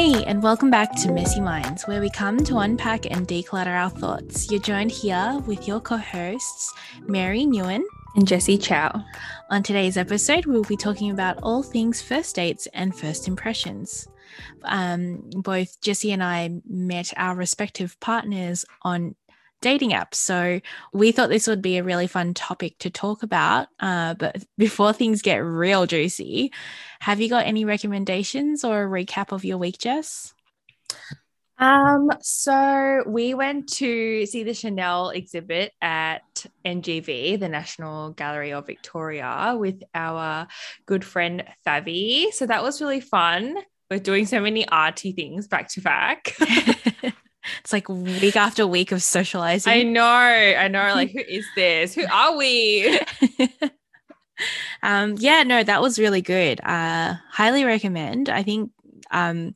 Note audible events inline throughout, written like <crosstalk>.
Hey, and welcome back to Messie Minds, where we come to unpack and declutter our thoughts. You're joined here with your co hosts, Mary Nguyen and Jessie Chau. On today's episode, we'll be talking about all things first dates and first impressions. Um, both Jesse and I met our respective partners on dating apps. So we thought this would be a really fun topic to talk about. Uh, but <laughs> before things get real juicy, have you got any recommendations or a recap of your week, Jess? Um, so we went to see the Chanel exhibit at NGV, the National Gallery of Victoria, with our good friend Favi. So that was really fun. We're doing so many arty things back to back. <laughs> <laughs> It's like week after week of socializing. I know. I know. Like, who is <laughs> this? Who are we? <laughs> um, yeah, no, that was really good. Uh, highly recommend. I think um,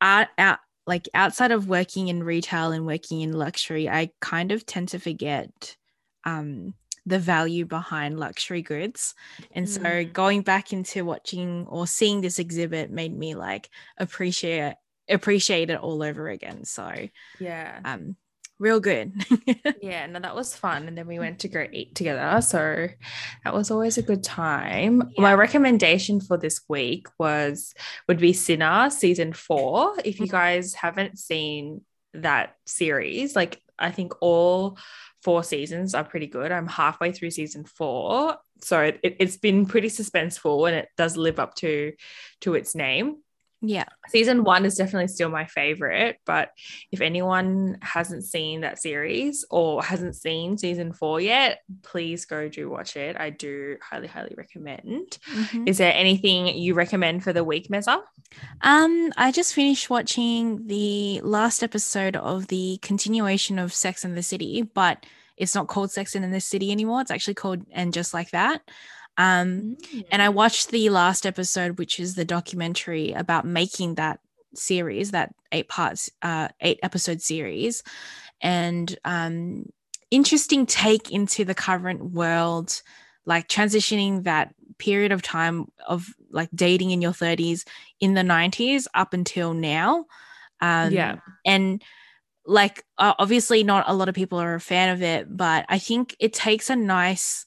out, out, like outside of working in retail and working in luxury, I kind of tend to forget um, the value behind luxury goods. And so mm. going back into watching or seeing this exhibit made me like appreciate appreciate it all over again. So yeah, um, real good. <laughs> yeah, no, that was fun. And then we went to go eat together. So that was always a good time. Yeah. My recommendation for this week was would be Sinner season four. If you mm-hmm. guys haven't seen that series, like I think all four seasons are pretty good. I'm halfway through season four. So it, it, has been pretty suspenseful and it does live up to to its name. Yeah. Season one is definitely still my favorite. But if anyone hasn't seen that series or hasn't seen season four yet, please go do watch it. I do highly, highly recommend. Mm-hmm. Is there anything you recommend for the week, Meza? Um, I just finished watching the last episode of the continuation of Sex in the City, but it's not called Sex in the City anymore. It's actually called And Just Like That. Um, mm. And I watched the last episode, which is the documentary about making that series, that eight parts, uh, eight episode series, and um, interesting take into the current world, like transitioning that period of time of like dating in your 30s in the 90s up until now. Um, yeah. And like, obviously, not a lot of people are a fan of it, but I think it takes a nice,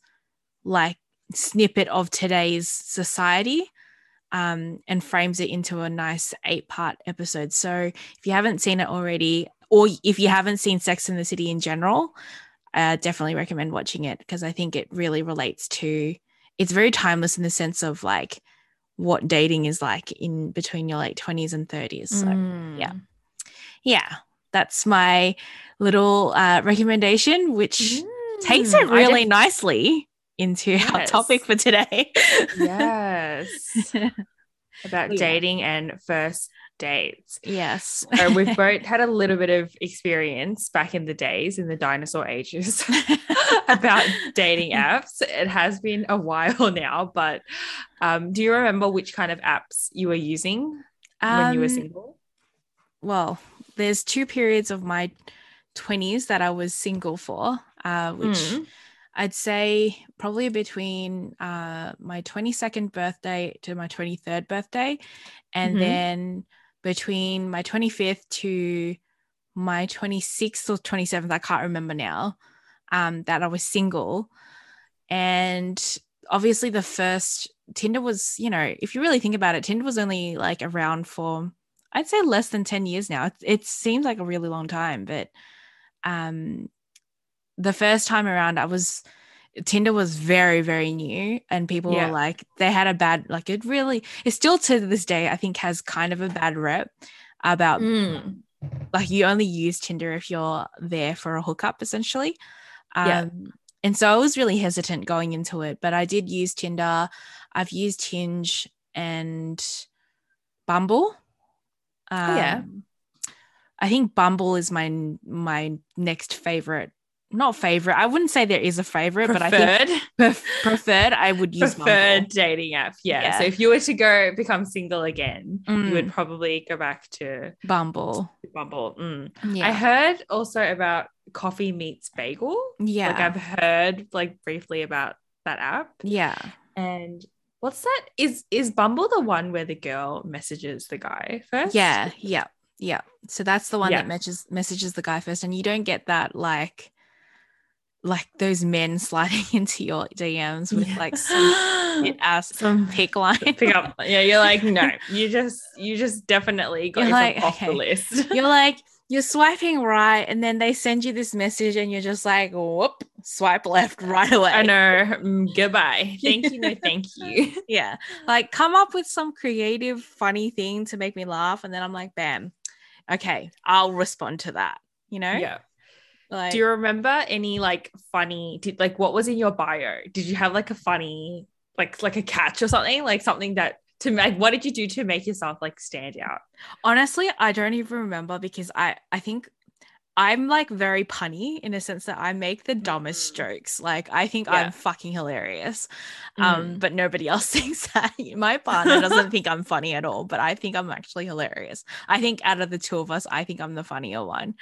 like, snippet of today's society um, and frames it into a nice eight part episode. So if you haven't seen it already, or if you haven't seen Sex in the City in general, uh, definitely recommend watching it because I think it really relates to. It's very timeless in the sense of like what dating is like in between your late twenties and thirties. So mm. yeah, yeah, that's my little uh, recommendation, which mm. takes it really nicely into yes. our topic for today. yes. <laughs> About yeah. dating and first dates. Yes. so we've <laughs> both had a little bit of experience back in the days in the dinosaur ages <laughs> about dating apps. It has been a while now, but um, do you remember which kind of apps you were using um, when you were um, single? Well, there's two periods of my 20s that I was single for, uh, which mm. I'd say probably between uh, my 22nd birthday to my 23rd birthday. And mm-hmm. then between my 25th to my 26th or 27th, I can't remember now, um, that I was single. And obviously, the first Tinder was, you know, if you really think about it, Tinder was only like around for, I'd say less than 10 years now. It, it seems like a really long time, but um, the first time around, I was Tinder was very, very new, and people yeah. were like, they had a bad, like, it really, it still to this day, I think, has kind of a bad rep about mm. like you only use Tinder if you're there for a hookup, essentially. Um, yeah. And so I was really hesitant going into it, but I did use Tinder. I've used Hinge and Bumble. Um, oh, yeah. I think Bumble is my my next favorite not favorite. I wouldn't say there is a favorite, preferred. but I think pref- preferred. I would use preferred dating app. Yeah. yeah. So if you were to go become single again, mm. you would mm. probably go back to Bumble. Bumble. Mm. Yeah. I heard also about Coffee Meets Bagel. Yeah. Like I've heard like briefly about that app. Yeah. And what's that? Is is Bumble the one where the girl messages the guy first? Yeah, yeah, yeah. So that's the one Yeah. that messages messages the guy first, and you don't get that like like those men <laughs> sliding into your DMs with like some <gasps> ass some pick line. <laughs> pick up. Yeah, you're like, no, you just you just definitely got like, off the list. <laughs> you're like you're swiping right, and then they send you this message, and you're just like, whoop, swipe left right away. I know. Mm, goodbye. Thank you. No, thank you. Yeah, like come up with some creative, funny thing to make me laugh, and then I'm like, bam, okay, I'll respond to that. You know, Yeah. Like Do you remember any like funny? Did like what was in your bio? Did you have like a funny like like a catch or something? Like something that to make what did you do to make yourself like stand out? honestly i don't even remember because i i think i'm like very punny in a sense that i make the dumbest Mm. jokes like i think Yeah. i'm fucking hilarious um Mm. but nobody <laughs> else thinks that <laughs> my partner doesn't think i'm funny at all but i think i'm actually hilarious i think out of the two of us i think i'm the funnier one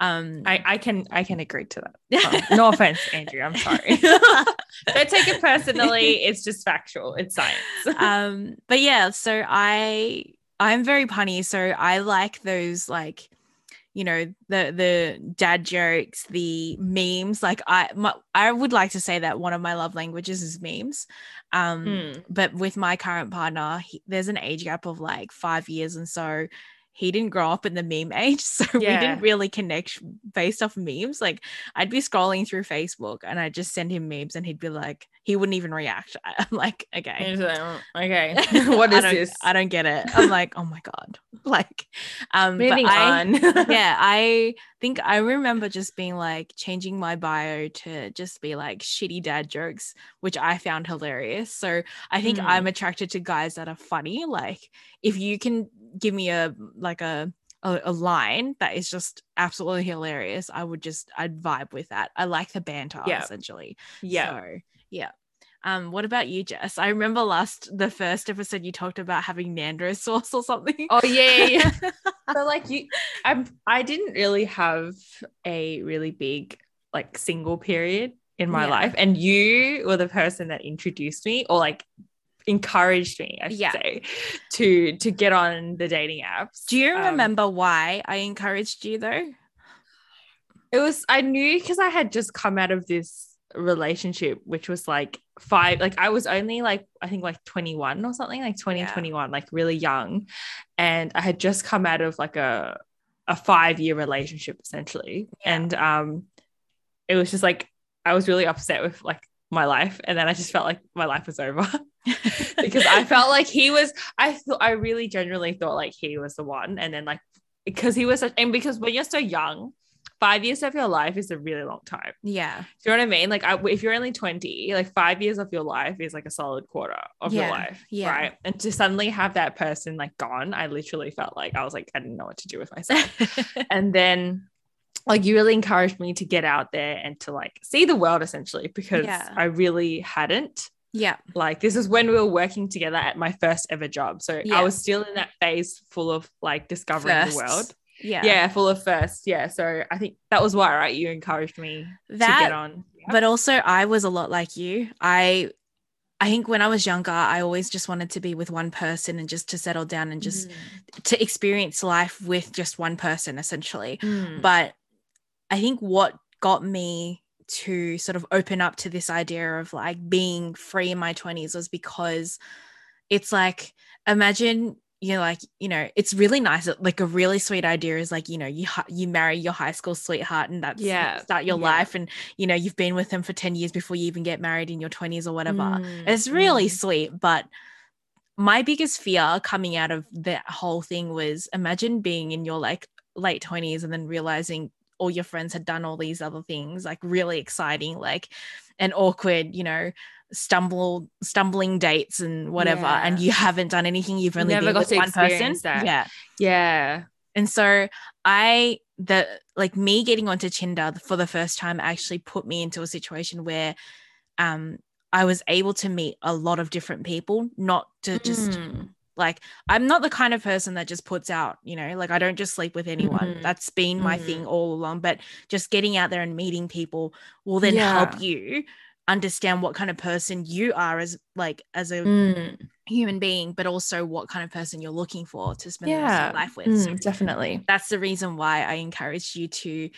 um I I can I can agree to that. <laughs> Um, no offense, Andrew. I'm sorry. Don't take it personally. It's just factual. It's science. um but yeah so i i'm very punny so i like those like you know the the dad jokes the memes like i my, i would like to say that one of my love languages is memes um Mm. but with my current partner he, there's an age gap of like five years and so he didn't grow up in the meme age <laughs> so we didn't really connect based off memes like i'd be scrolling through facebook and i'd just send him memes and he'd be like he wouldn't even react <laughs> i'm like okay like, oh, okay. <laughs> what I don't- this? I don't get it. I'm like, oh my god. Like, um, but Moving I, on. yeah, I think I remember just being like changing my bio to just be like shitty dad jokes, which I found hilarious. So I think Mm. I'm attracted to guys that are funny. Like, if you can give me a like a a, a line that is just absolutely hilarious, I would just I'd vibe with that. I like the banter Yeah. essentially. yeah. So, yeah. Um, what about you, Jess? I remember last the first episode you talked about having Nando sauce or something. Oh yeah, yeah, yeah. <laughs> so like you, I I didn't really have a really big like single period in my Yeah. life, and you were the person that introduced me or like encouraged me, I should Yeah. say, to to get on the dating apps. Do you Um, remember why I encouraged you though? it was I knew because I had just come out of this relationship which was like five like I was only like I think like 21 or something like 20 Yeah. 21 like really young. And I had just come out of like a a 5 year relationship essentially. Yeah. and um it was just like I was really upset with like my life. And then I just felt like my life was over. <laughs> Because I felt like he was I thought I really genuinely thought like he was the one. And then like because he was such and because when you're so young five years of your life is a really long time. Yeah, do you know what I mean? Like I, if you're only 20 like five years of your life is like a solid quarter of your life yeah. right? And to suddenly have that person like gone I literally felt like I was like I didn't know what to do with myself. <laughs> And then like you really encouraged me to get out there and to like see the world essentially because Yeah. I really hadn't. Yeah, like this is when we were working together at my first ever job. So Yeah. i was still in that phase full of like discovering Firsts. the world yeah, yeah. full of first yeah so i think that was why right you encouraged me to get on but also I was a lot like you. I, I think when I was younger, I always just wanted to be with one person and just to settle down and just to experience life with just one person, essentially. Mm. but i think what got me to sort of open up to this idea of like being free in my 20s was because it's like imagine you know like you know it's really nice like a really sweet idea is like you know you you marry your high school sweetheart and that's Yeah, start your yeah. life and you know you've been with them for 10 years before you even get married in your 20s or whatever Mm, it's really mm. sweet but my biggest fear coming out of that whole thing was imagine being in your like late 20s and then realizing all your friends had done all these other things like really exciting like and awkward you know stumble stumbling dates and whatever and you haven't done anything you've only Never been got with to one person that. yeah yeah and so I the like me getting onto Tinder for the first time actually put me into a situation where um I was able to meet a lot of different people, not to just Mm. like I'm not the kind of person that just puts out, you know, like I don't just sleep with anyone. Mhm. That's been my Mhm. thing all along, but just getting out there and meeting people will then Yeah. help you understand what kind of person you are as like as a Mm. human being, but also what kind of person you're looking for to spend the rest Yeah. of your life with. Mm, So definitely. that's the reason why I encourage you to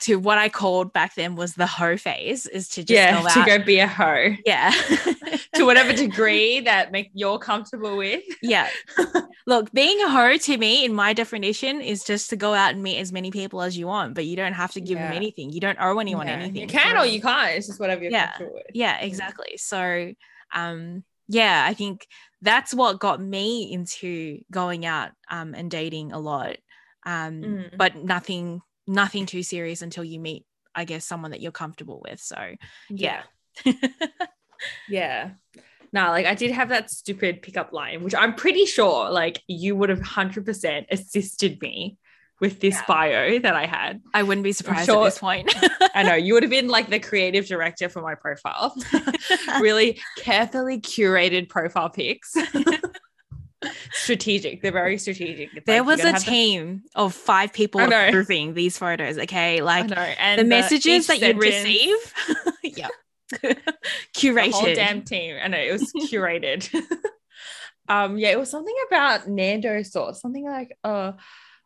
to what I called back then was the hoe phase is to just yeah, go to go be a hoe yeah. <laughs> to whatever degree that make you're comfortable with. yeah. <laughs> Look, being a hoe to me, in my definition, is just to go out and meet as many people as you want, but you don't have to give them anything. You don't owe anyone Yeah, anything. You can or you can't. It's just whatever you're Yeah. comfortable with. yeah exactly so um yeah i think that's what got me into going out um and dating a lot um Mm. but nothing nothing too serious until you meet i guess someone that you're comfortable with so yeah Yeah. <laughs> No, like I did have that stupid pickup line, which I'm pretty sure like you would have 100% assisted me with this Yeah. bio that I had. i wouldn't be surprised sure- at this point I know you would have been like the <laughs> creative director for my profile. <laughs> really carefully curated profile pics. Strategic. They're very strategic. It's there like, was a gonna the- team of five people approving these photos okay like. And the messages each that you receive <laughs> yeah <laughs> the curated whole damn team. I know it was curated. <laughs> um, yeah, it was something about Nando sauce, something like uh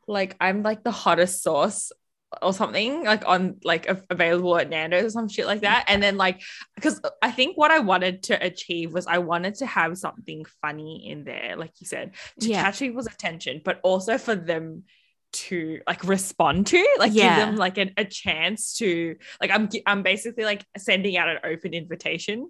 like I'm like the hottest sauce or something like on like av- available at Nando's or some shit like that. And then like because I think what I wanted to achieve was I wanted to have something funny in there, like you said, to Yeah. catch people's attention, but also for them to like respond to like Yeah. give them like a, a chance to like I'm I'm basically like sending out an open invitation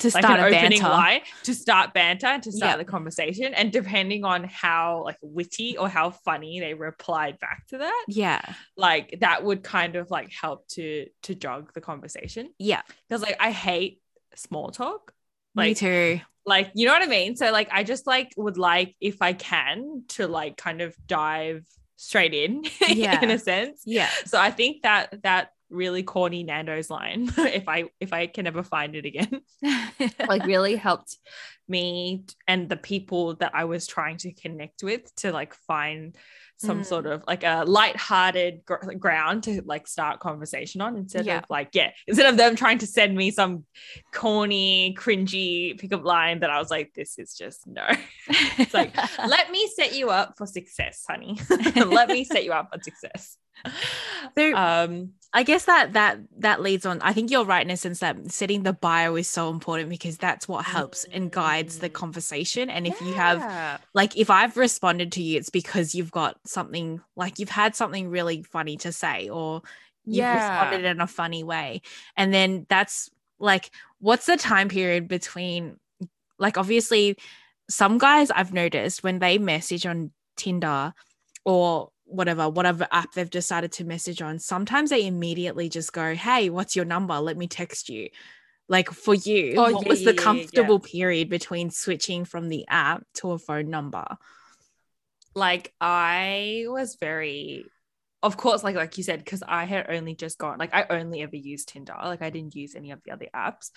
to like start an a opening banter. to start banter and to start Yeah. the conversation. And depending on how like witty or how funny they replied back to that yeah. like that would kind of like help to to jog the conversation. Yeah. Because like I hate small talk. Me like too. like you know what I mean? So like I just like would like if I can to like kind of dive straight in <laughs> Yeah. in a sense. Yeah. So I think that that really corny Nando's line <laughs> if I if I can ever find it again <laughs> like really helped me and the people that I was trying to connect with to like find some Mm. sort of like a light-hearted gr- ground to like start conversation on instead Yeah. of like yeah instead of them trying to send me some corny cringy pickup line that I was like this is just no <laughs> it's like let me set you up for success honey let me set you up for success <laughs> So- um I guess that that that leads on. I think you're right in a sense that setting the bio is so important because that's what helps and guides the Mm. conversation. And if you have like if I've responded to you, it's because you've got something like you've had something really funny to say or you've responded in a funny way. And then that's like what's the time period between like obviously some guys I've noticed when they message on Tinder or whatever whatever app they've decided to message on sometimes they immediately just go hey what's your number? Let me text you. Like for you Oh, what yeah, was the yeah, yeah, yeah. comfortable period between switching from the app to a phone number? Like I was very of course like like you said because I had only just gone like I only ever used Tinder. Like I didn't use any of the other apps.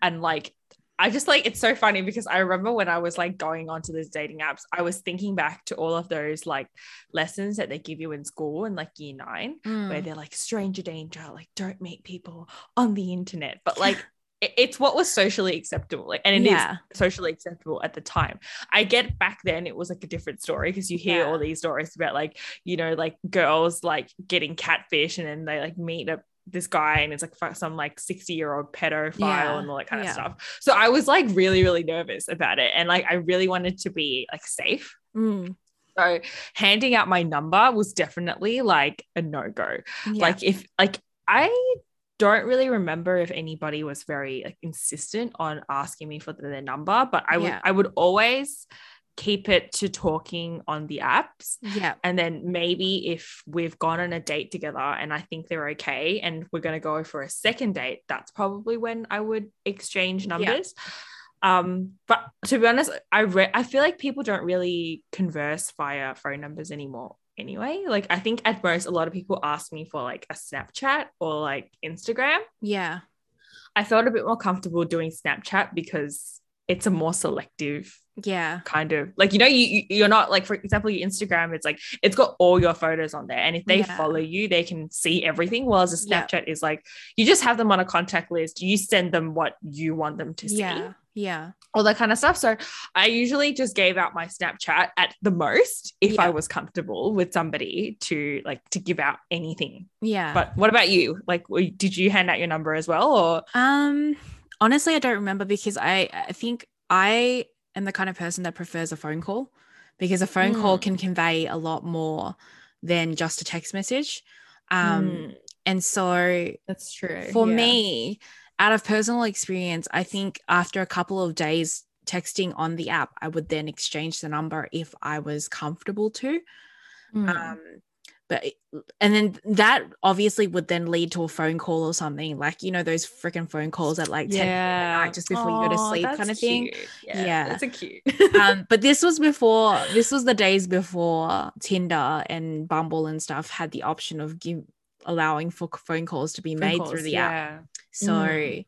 And like I just like it's so funny because I remember when I was like going onto those dating apps I was thinking back to all of those like lessons that they give you in school in like year 9 Mm. where they're like stranger danger like don't meet people on the internet but like it- it's what was socially acceptable like and it is yeah socially acceptable at the time. I get back then it was like a different story because you hear Yeah. all these stories about like, you know, like girls like getting catfish and then they like meet up this guy and it's like some like 60 year old pedophile Yeah. and all that kind Yeah. of stuff. So I was like really, really nervous about it. And like I really wanted to be like safe. Mm. So handing out my number was definitely like a no-go Yeah. like if like i don't really remember if anybody was very like insistent on asking me for their number but i would i would always keep it to talking on the apps. Yeah. And then maybe if we've gone on a date together and i think they're okay and we're going to go for a second date that's probably when i would exchange Yeah. numbers. Um but to be honest i re- i feel like people don't really converse via phone numbers anymore anyway. Like i think at most a lot of people ask me for like a snapchat or like instagram. Yeah. I felt a bit more comfortable doing snapchat because it's a more selective yeah. kind of like you know you you're not like for example your instagram it's like it's got all your photos on there and if they Yeah. follow you they can see everything whereas a Yeah. snapchat is like you just have them on a contact list you send them what you want them to see. Yeah yeah. All that kind of stuff so i usually just gave out my snapchat at the most if Yeah. i was comfortable with somebody to like to give out anything. Yeah. But what about you? Like did you hand out your number as well or? Um, honestly, I don't remember because I I think I am the kind of person that prefers a phone call because a phone call Mm. can convey a lot more than just a text message. Um, Mm, and so that's true for yeah. me, out of personal experience, I think after a couple of days texting on the app, I would then exchange the number if I was comfortable to. Mm. Um, but and then that obviously would then lead to a phone call or something like you know those freaking phone calls at like 10 yeah night just before you go to sleep kind of thing. cute. yeah, Yeah. that's a cute <laughs> <laughs> um but this was before this was the days before tinder and bumble and stuff had the option of give allowing for phone calls to be Phone made calls, through the app yeah. so Mm.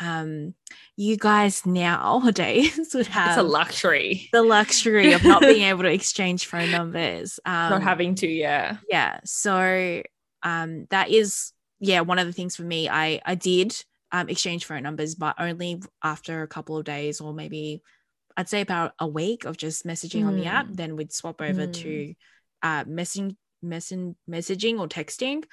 Um you guys nowadays <laughs> would have it's a luxury the luxury of not being able to exchange phone <laughs> numbers um not having to yeah yeah so um that is yeah one of the things for me i i did um exchange phone numbers but only after a couple of days or maybe i'd say about a week of just messaging on the app Mm. then we'd swap over Mm. to uh messaging messen- messaging or texting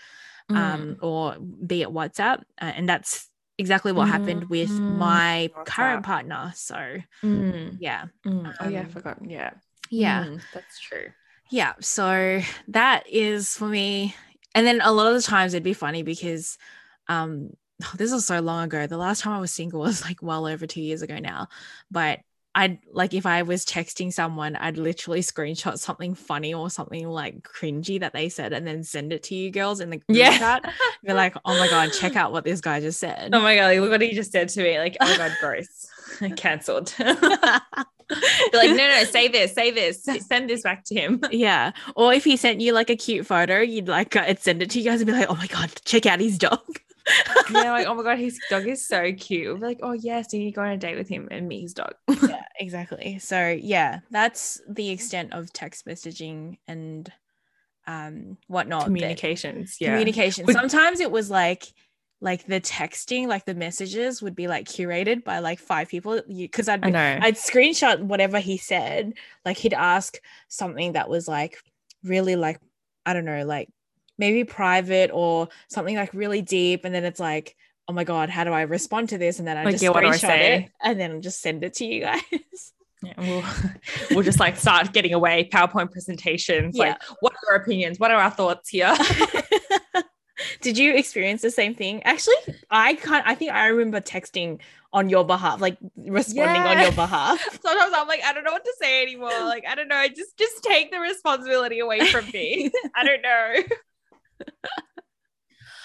Mm. um or be it whatsapp uh, and that's exactly what happened with Mm. my current WhatsApp. partner so Mm. yeah Mm. oh yeah i Um, forgot yeah yeah Mm, that's true yeah so that is for me and then a lot of the times it'd be funny because um this was so long ago the last time i was single was like well over two years ago now but i'd like if i was texting someone i'd literally screenshot something funny or something like cringy that they said and then send it to you girls in the group Yeah. chat. Be like oh my god check <laughs> out what this guy just said. Oh my god look what he just said to me like oh my god <laughs> gross. <laughs> Cancelled. Be like no no say this say this. Send this back to him. Yeah or if he sent you like a cute photo you'd like uh, send it to you guys and be like oh my god check out his dog <laughs> yeah like oh my god his dog is so cute We'll like oh yes you need to go on a date with him and meet his dog yeah, <laughs> exactly. So yeah, that's the extent of text messaging and um whatnot. communications yeah Communication. Would- Sometimes it was like like the texting, like the messages would be like curated by like five people. Because I'd be, I'd screenshot whatever he said. Like he'd ask something that was like really like I don't know, like maybe private or something like really deep, and then it's like. Oh my god, how do I respond to this? And then I Like, just yeah, what do I say? it and then just send it to you guys. <laughs> Yeah, we'll, <laughs> we'll just like start getting away PowerPoint presentations. Yeah. Like, what are our opinions? What are our thoughts here? <laughs> Did you experience the same thing? Actually, I can't. I think I remember texting on your behalf, like responding on your behalf. Sometimes I'm like, I don't know what to say anymore. Like, I don't know. Just just take the responsibility away from me. I don't know.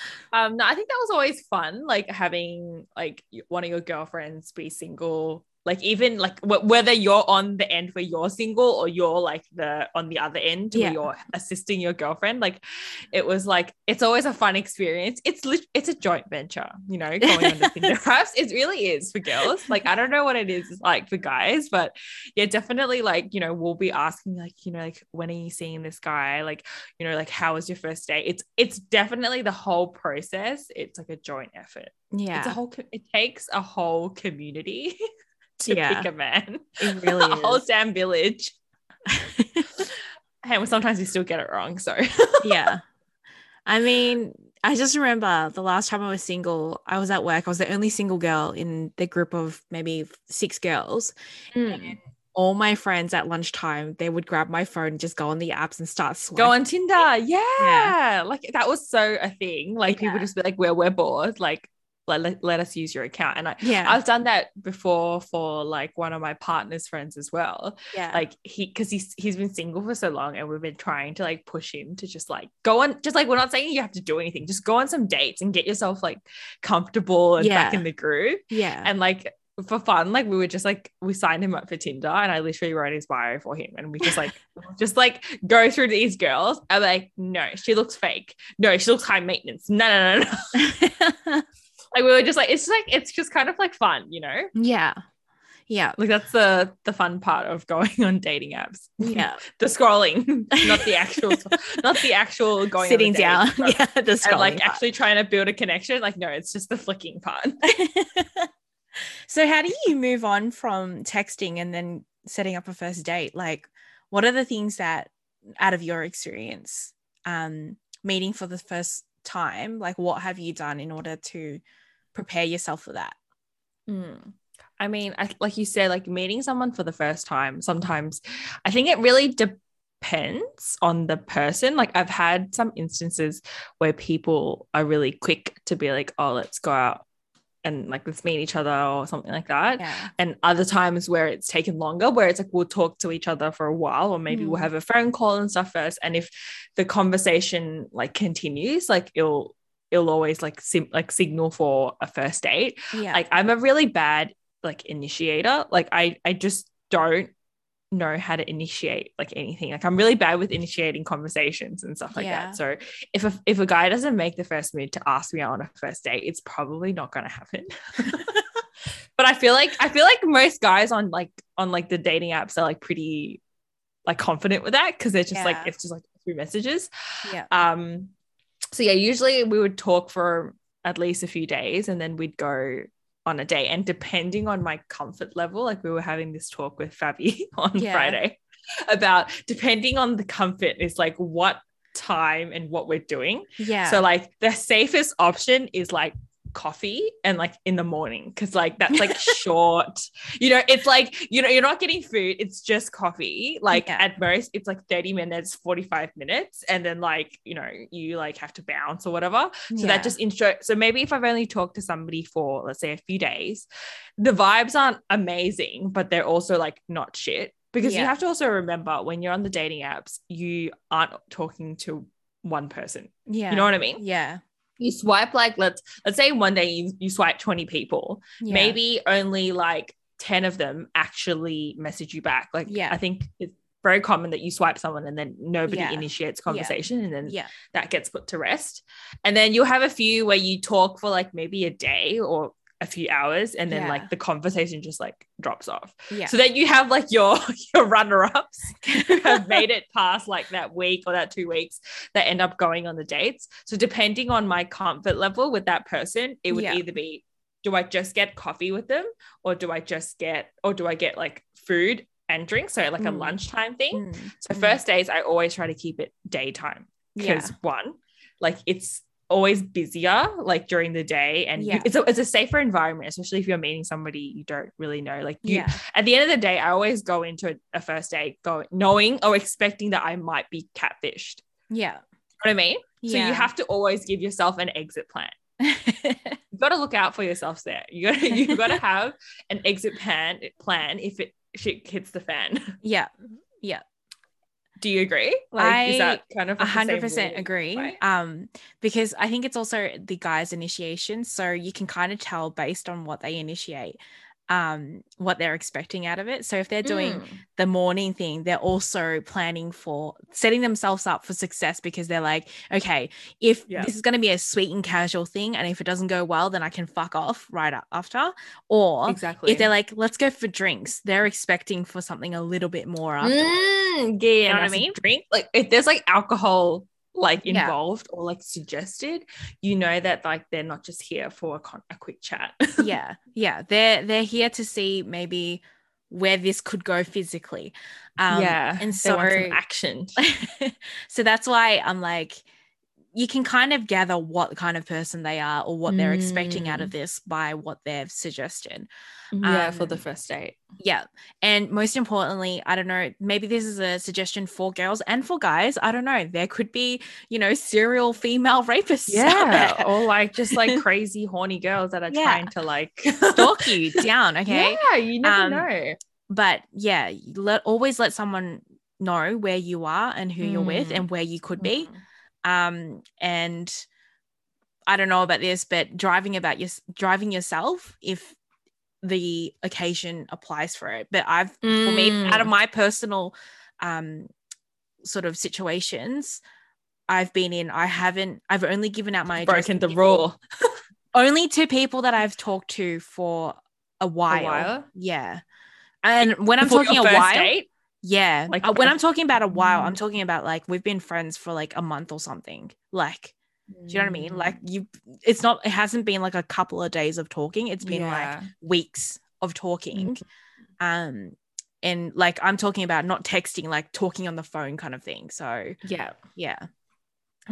<laughs> um, no, I think that was always fun. Like having like one of your girlfriends be single. Like even like wh- whether you're on the end where you're single or you're like the on the other end Yeah. where you're assisting your girlfriend, like it was like it's always a fun experience. It's lit- it's a joint venture, you know, going on the <laughs> Tinder apps. It really is for girls. Like I don't know what it is like for guys, but yeah, definitely like, you know, we'll be asking like, you know, like when are you seeing this guy? Like, you know, like how was your first date? It's it's definitely the whole process. It's like a joint effort. Yeah it's a whole co- it takes a whole community <laughs> <laughs> to Yeah. pick a man. it <laughs> really a whole is. damn village. <laughs> Hey, well, sometimes we still get it wrong. So yeah. I mean, I just remember the last time I was single, I was at work. I was the only single girl in the group of maybe six girls. Mm. All my friends at lunchtime, they would grab my phone, just go on the apps and start swiping. go on Tinder. Yeah. Like that was so a thing. Like people just be like, well, we're bored. Like let, let, us use your account. And I, Yeah, I've done that before for like one of my partner's friends as well. yeah, Like he because he's he's been single for so long and we've been trying to like push him to just like go on just like we're not saying you have to do anything, just go on some dates and get yourself like comfortable and back in the groove. yeah. And like for fun, like we were just like we signed him up for Tinder and I literally wrote his bio for him and we just like <laughs> just like go through these girls and like no, she looks fake. No, she looks high maintenance. No, no, no, no. <laughs> Like we were just like it's like it's just kind of like fun, you know? Yeah. Yeah. Like that's the the fun part of going <laughs> on dating apps. Yeah. <laughs> the scrolling, not the actual <laughs> not the actual going Sitting down. date, yeah. The and scrolling like part. actually trying to build a connection. Like, no, it's just the flicking part. so how do you move on from texting and then setting up a first date? Like what are the things that out of your experience um meeting for the first time, like what have you done in order to prepare yourself for that? Mm. I mean, I, like you said, like meeting someone for the first time, sometimes I think it really depends on the person. Like, I've had some instances where people are really quick to be like, oh, let's go out and like let's meet each other or something like that. Yeah. And other times where it's taken longer, where it's like we'll talk to each other for a while, or maybe we'll Mm. have a phone call and stuff first. And if the conversation like continues, like it'll it'll always like sim- like signal for a first date. Yeah. like i'm a really bad like initiator. Like i i just don't know how to initiate like anything. Like i'm really bad with initiating conversations and stuff like Yeah. that so if a, if a guy doesn't make the first move to ask me out on a first date it's probably not going to happen. <laughs> But i feel like i feel like most guys on like on like the dating apps are like pretty like confident with that because they're just like it's just like through messages. Yeah. um, so yeah, usually we would talk for at least a few days and then we'd go on a date. And depending on my comfort level, like we were having this talk with Fabi <laughs> on Yeah. Friday about depending on the comfort is like what time and what we're doing. Yeah. So like the safest option is like coffee and like in the morning because like that's like short <laughs> you know it's like you know you're not getting food it's just coffee like Yeah. at most it's like 30 minutes 45 minutes and then like you know you like have to bounce or whatever so Yeah. that just intro so maybe if i've only talked to somebody for let's say a few days the vibes aren't amazing but they're also like not shit because you have to also remember when you're on the dating apps you aren't talking to one person yeah. you know what i mean Yeah. You swipe like let's let's say one day you, you swipe 20 people yeah. maybe only like 10 of them actually message you back like Yeah. i think it's very common that you swipe someone and then nobody Yeah. initiates conversation and then Yeah. that gets put to rest and then you'll have a few where you talk for like maybe a day or a few hours and then Yeah. like the conversation just like drops off Yeah. so then you have like your <laughs> your runner-ups who have made it <laughs> past like that week or that two weeks that end up going on the dates. So depending on my comfort level with that person, it would Yeah. either be do I just get coffee with them or do I just get or do I get like food and drinks? So like a Mm. lunchtime thing. Mm, So mm. first days I always try to keep it daytime because one, like it's always busier like during the day and you- it's a, it's a safer environment especially if you're meeting somebody you don't really know like you yeah. at the end of the day, I always go into a, a first date going knowing or expecting that I might be catfished. Yeah. You know what I mean? yeah. So you have to always give yourself an exit plan. <laughs> You got to look out for yourself there. You got to you got to have an exit plan plan if it shit hits the fan. <laughs> Yeah, yeah. Do you agree? Like, is I that kind of A like the same hundred percent agree. right? Um, because I think it's also the guy's initiation. So you can kind of tell based on what they initiate, um, what they're expecting out of it. So if they're doing Mm. the morning thing, they're also planning for setting themselves up for success because they're like, okay, if Yeah. this is going to be a sweet and casual thing, and if it doesn't go well, then I can fuck off right after. Or exactly. if they're like, let's go for drinks, they're expecting for something a little bit more after. Mm, yeah, you know what I and as a mean? Drink like if there's like alcohol like Yeah. involved or like suggested, you know that like they're not just here for a, con- a quick chat. <laughs> yeah yeah they're they're here to see maybe where this could go physically um yeah, and so- action. <laughs> so that's why i'm like you can kind of gather what kind of person they are or what they're expecting out of Mm. this by what they've suggested yeah, for the Um, first date. yeah and most importantly i don't know maybe this is a suggestion for girls and for guys i don't know there could be you know serial female <laughs> rapists Yeah, or like just like <laughs> crazy horny girls that are Yeah. trying to like stalk you <laughs> down okay Yeah, you never Um, know. but yeah let always let someone know where you are and who you're with Mm. and where you could be Mm. Um and i don't know about this but driving about your driving yourself if the occasion applies for it but i've for me out of Mm. my personal um sort of situations i've been in i haven't i've only given out my address broken the rule. <laughs> only to people that i've talked to for a while, while? yeah And when I'm talking a while, date? Yeah. Like, Like when uh, I'm talking about a while, I'm Mm. talking about like we've been friends for like a month or something. Like, do you know what I mean? Like you it's not it hasn't been like a couple of days of talking. It's been like weeks of talking. Mhm. Um and like I'm talking about not texting, like talking on the phone kind of thing. So yeah. yeah.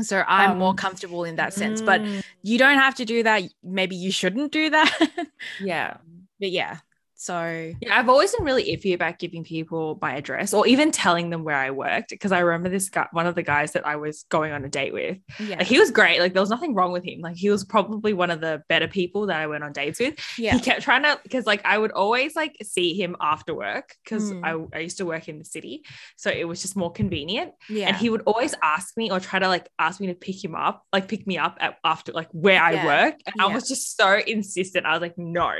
So I'm more Um, comfortable in that sense. But Mm, you don't have to do that. Maybe you shouldn't do that. <laughs> yeah. but yeah. So Yeah, I've always been really iffy about giving people my address or even telling them where I worked because I remember this guy, one of the guys that I was going on a date with. yeah. Like, he was great. Like there was nothing wrong with him. Like he was probably one of the better people that I went on dates with. yeah. He kept trying to because like I would always like see him after work because Mm. I, I used to work in the city, so it was just more convenient. Yeah. And he would always ask me or try to like ask me to pick him up, like pick me up at, after like where I work. And I was just so insistent. I was like, no,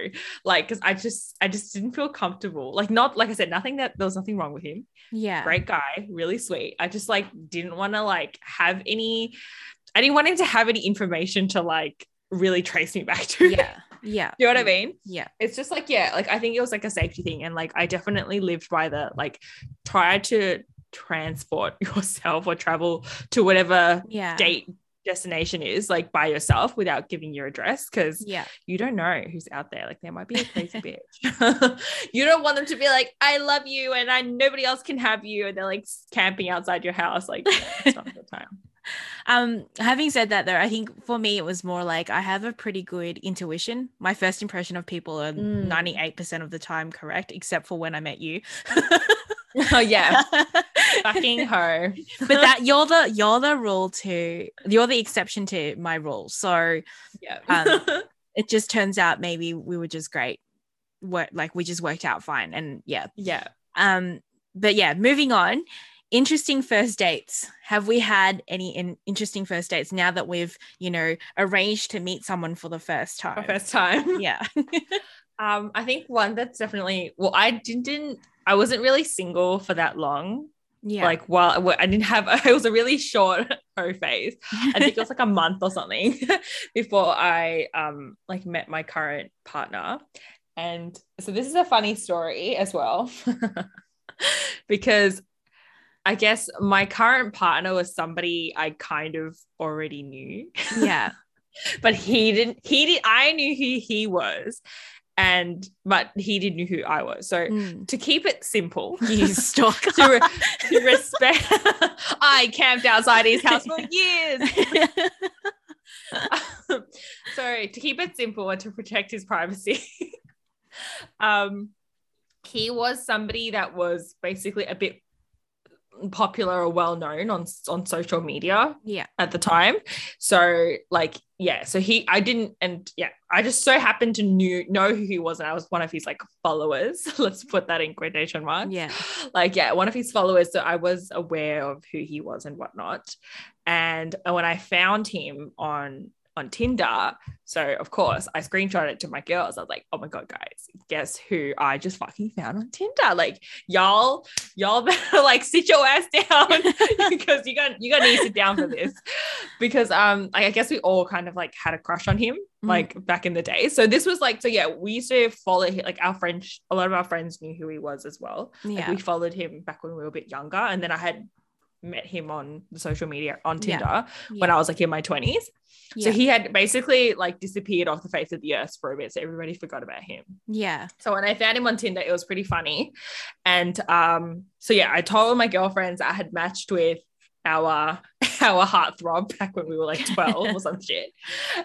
like because I just I just didn't feel comfortable. Like not like I said, nothing that there was nothing wrong with him. yeah. Great guy, really sweet. I just like didn't want to like have any. I didn't want him to have any information to like really trace me back to. Yeah. <laughs> Yeah. you know what I mean? Yeah. it's just like yeah like i think it was like a safety thing and like i definitely lived by the like try to transport <laughs> yourself or travel to whatever Yeah. date destination is like by yourself without giving your address because Yeah. you don't know who's out there like there might be a crazy <laughs> bitch <laughs> you don't want them to be like i love you and i nobody else can have you and they're like camping outside your house like yeah, it's not a good time <laughs> Um, having said that though, I think for me it was more like I have a pretty good intuition. My first impression of people are Mm. 98% of the time correct, except for when I met you. <laughs> oh yeah <laughs> but fucking ho that you're the you're the rule to you're the exception to my rule. So yeah Um, <laughs> it just turns out maybe we were just great. Work like we just worked out fine. And yeah. yeah Um, but yeah, moving on. Interesting first dates. Have we had any in- interesting first dates now that we've, you know, arranged to meet someone for the first time? first time Yeah. Um, I think one that's definitely well, I didn't, I wasn't really single for that long. yeah. Like, while I didn't have, <laughs> it was a really short <laughs> O phase. I think it was like a month or something <laughs> before I um like met my current partner. And so this is a funny story as well, because I guess my current partner was somebody I kind of already knew yeah. but he didn't he did I knew who he was and but he didn't know who I was so Mm. to keep it simple <laughs> You stalker. <laughs> to, re- to respect <laughs> I camped outside his house for years so to keep it simple and to protect his privacy um he was somebody that was basically a bit popular or well known on on social media yeah. at the time. So like yeah, so he I didn't and yeah, I just so happened to knew know who he was and I was one of his like followers. <laughs> Let's put that in quotation marks. Yeah. Like yeah, one of his followers. So I was aware of who he was and whatnot. And when I found him on on Tinder, so of course I screenshot it to my girls. I was like, oh my god, guys, guess who I just fucking found on Tinder? Like y'all, y'all <laughs> better like sit your ass down <laughs> because you got you got to sit down for this. Because um, I guess we all kind of like had a crush on him Mm. like back in the day. So this was like, so yeah, we used to follow him, like our friends, a lot of our friends knew who he was as well. Like Yeah. we followed him back when we were a bit younger. And then I had met him on the social media on Yeah. Tinder when I was like in my 20s. So he had basically like disappeared off the face of the earth for a bit. So everybody forgot about him. yeah. So when I found him on Tinder, it was pretty funny. And um, so yeah, I told my girlfriends I had matched with our <laughs> our heartthrob back when we were like 12 or some <laughs> shit.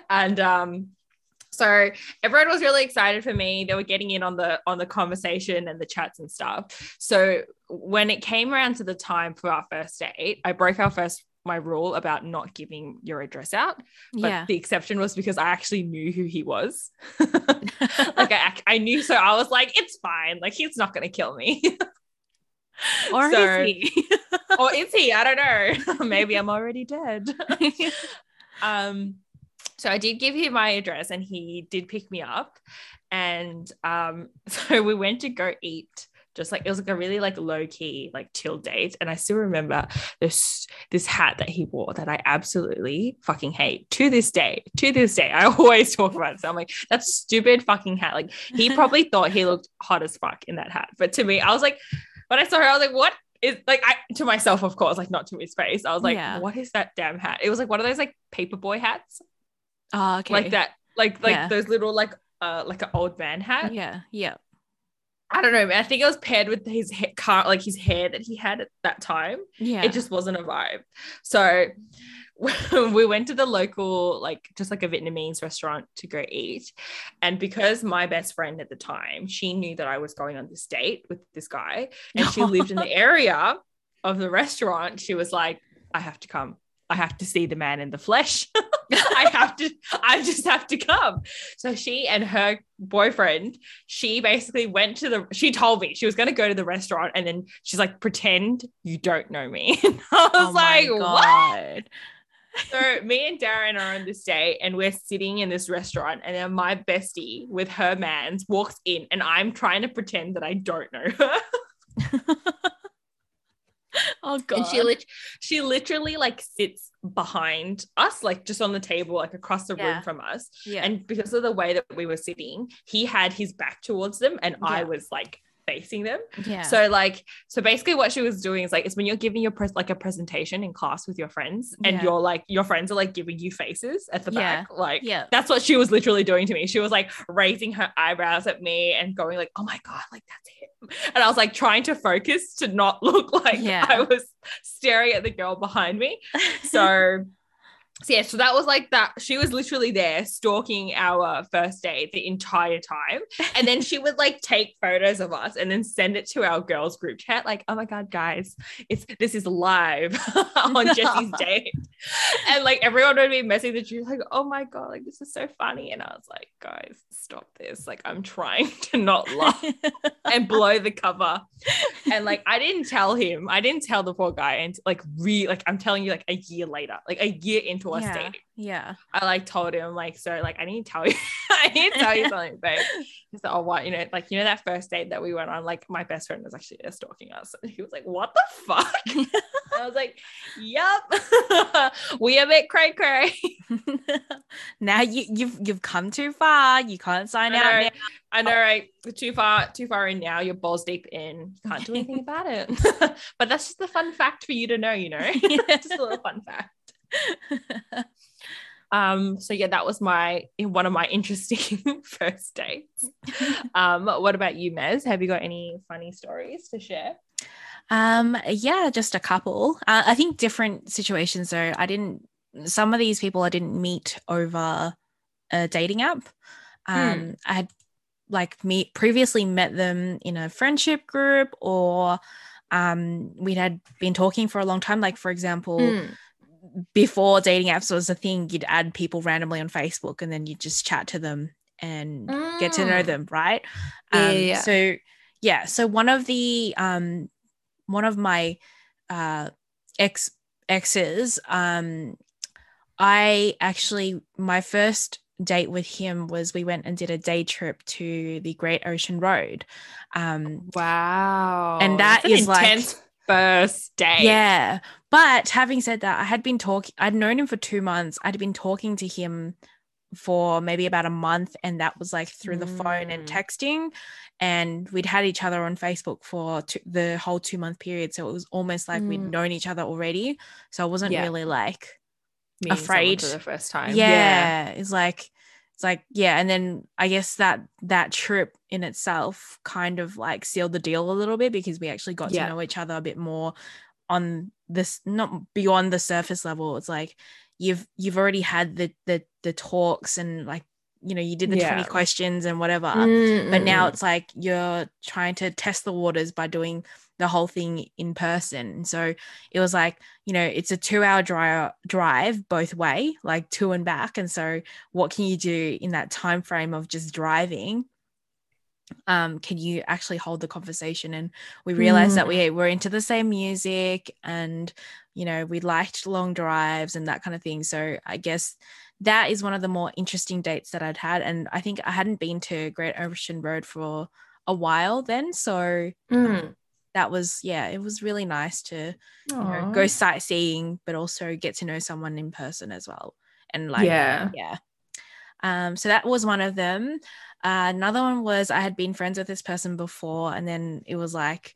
And um so everyone was really excited for me. They were getting in on the on the conversation and the chats and stuff. So when it came around to the time for our first date, I broke our first my rule about not giving your address out. But yeah. the exception was because I actually knew who he was. <laughs> <laughs> like I, I knew, so I was like, it's fine. Like he's not gonna kill me. <laughs> or so- is he? or is he? I don't know. Maybe I'm already dead. um, so I did give him my address, and he did pick me up. And um, <laughs> so we went to go eat just like it was like a really like low key like chill date. And I still remember this this hat that he wore that I absolutely fucking hate to this day to this day. I <laughs> always talk about it. So I'm like that stupid fucking hat. Like he <laughs> probably thought he looked hot as fuck in that hat. But to me I was like when I saw her I was like what is like I to myself of course like not to his face. I was like yeah. what is that damn hat? It was like one of those like paperboy hats oh okay like that like like yeah. those little like uh like an old man hat yeah yeah I don't know, man. I think it was paired with his hair, like his hair that he had at that time. Yeah, it just wasn't a vibe. So <laughs> we went to the local, like just like a Vietnamese restaurant to go eat, and because my best friend at the time, she knew that I was going on this date with this guy, and she lived in the <laughs> area of the restaurant. She was like, "I have to come. I have to see the man in the flesh." <laughs> I have to, I just have to come. So she and her boyfriend, she basically went to the, she told me she was going to go to the restaurant and then she's like, pretend you don't know me. <laughs> And I was oh like, what? so me and Darren are on this date and we're sitting in this restaurant and then my bestie with her mans walks in and I'm trying to pretend that I don't know her. <laughs> <laughs> oh god. And she lit- she literally like sits behind us, like just on the table, like across the yeah. room from us. Yeah. And because of the way that we were sitting, he had his back towards them and yeah. I was like facing them. Yeah. So like, so basically what she was doing is like, it's when you're giving your pres- like a presentation in class with your friends and yeah. you're like, your friends are like giving you faces at the yeah. back. Like, yeah, that's what she was literally doing to me. She was like raising her eyebrows at me and going like, oh my God, like that's him. And I was like trying to focus to not look <laughs> like yeah. I was staring at the girl behind me. <laughs> So so yeah, so that was like that. She was literally there stalking our first date the entire time. And then she would like take photos of us and then send it to our girls group chat, like, oh my God, guys, it's this is live <laughs> on Jessie's <laughs> date. And like everyone would be messaging you like, oh my God, like this is so funny. And I was like, guys, stop this. Like I'm trying <laughs> to not laugh and blow the cover. And like I didn't tell him, I didn't tell the poor guy and like re like I'm telling you like a year later, like a year into to us yeah. dating. Yeah. I like told him, like, so like I need to tell you, <laughs> I need to tell you something, babe. <laughs> He's like, oh what? You know, like, you know, that first date that we went on, like my best friend was actually there stalking us. And he was like, what the fuck? <laughs> I was like, yep. we a bit cray cray. now you you've you've come too far. You can't sign I out now. I know, right? Too far, too far in now. You're balls deep in. Can't do anything about it. but that's just a fun fact for you to know, you know? just a little fun fact. <laughs> um so yeah that was my one of my interesting <laughs> first dates. <laughs> Um what about you mez? Have you got any funny stories to share? Um yeah just a couple. Uh, i think different situations though. I didn't some of these people i didn't meet over a dating app. Um hmm. i had like me previously met them in a friendship group or um we had been talking for a long time. Like for example hmm before dating apps was a thing, you'd add people randomly on Facebook and then you just chat to them and mm. get to know mm. them, right? Yeah, um, yeah, So yeah, so one of the um one of my uh ex exes, um I actually my first date with him was we went and did a day trip to the Great Ocean Road. Um wow. And that That's is like first date. Yeah. But having said that, I had been talking, I'd known him for two months. I'd been talking to him for maybe about a month, and that was like through the phone and mm. texting. And we'd had each other on Facebook for two, the whole two month period. So it was almost like mm. we'd known each other already. So I wasn't yeah. really like Meeting afraid for the first time. Yeah, yeah. It's like, it's like yeah and then i guess that that trip in itself kind of like sealed the deal a little bit because we actually got yeah. to know each other a bit more on this not beyond the surface level. It's like you've you've already had the the the talks and like you know you did the yeah. 20 questions and whatever. Mm-hmm. but now it's like you're trying to test the waters by doing the whole thing in person. So it was like you know it's a two hour drive drive both way like to and back. And so what can you do in that time frame of just driving um, can you actually hold the conversation? And we realized mm. that we were into the same music and, you know, we liked long drives and that kind of thing. So I guess that is one of the more interesting dates that I'd had. And I think I hadn't been to Great Ocean Road for a while then. So Mm. that was, yeah, it was really nice to you know, go sightseeing, but also get to know someone in person as well. And like, yeah. yeah. Um, so that was one of them. Uh, another one was I had been friends with this person before, and then it was like,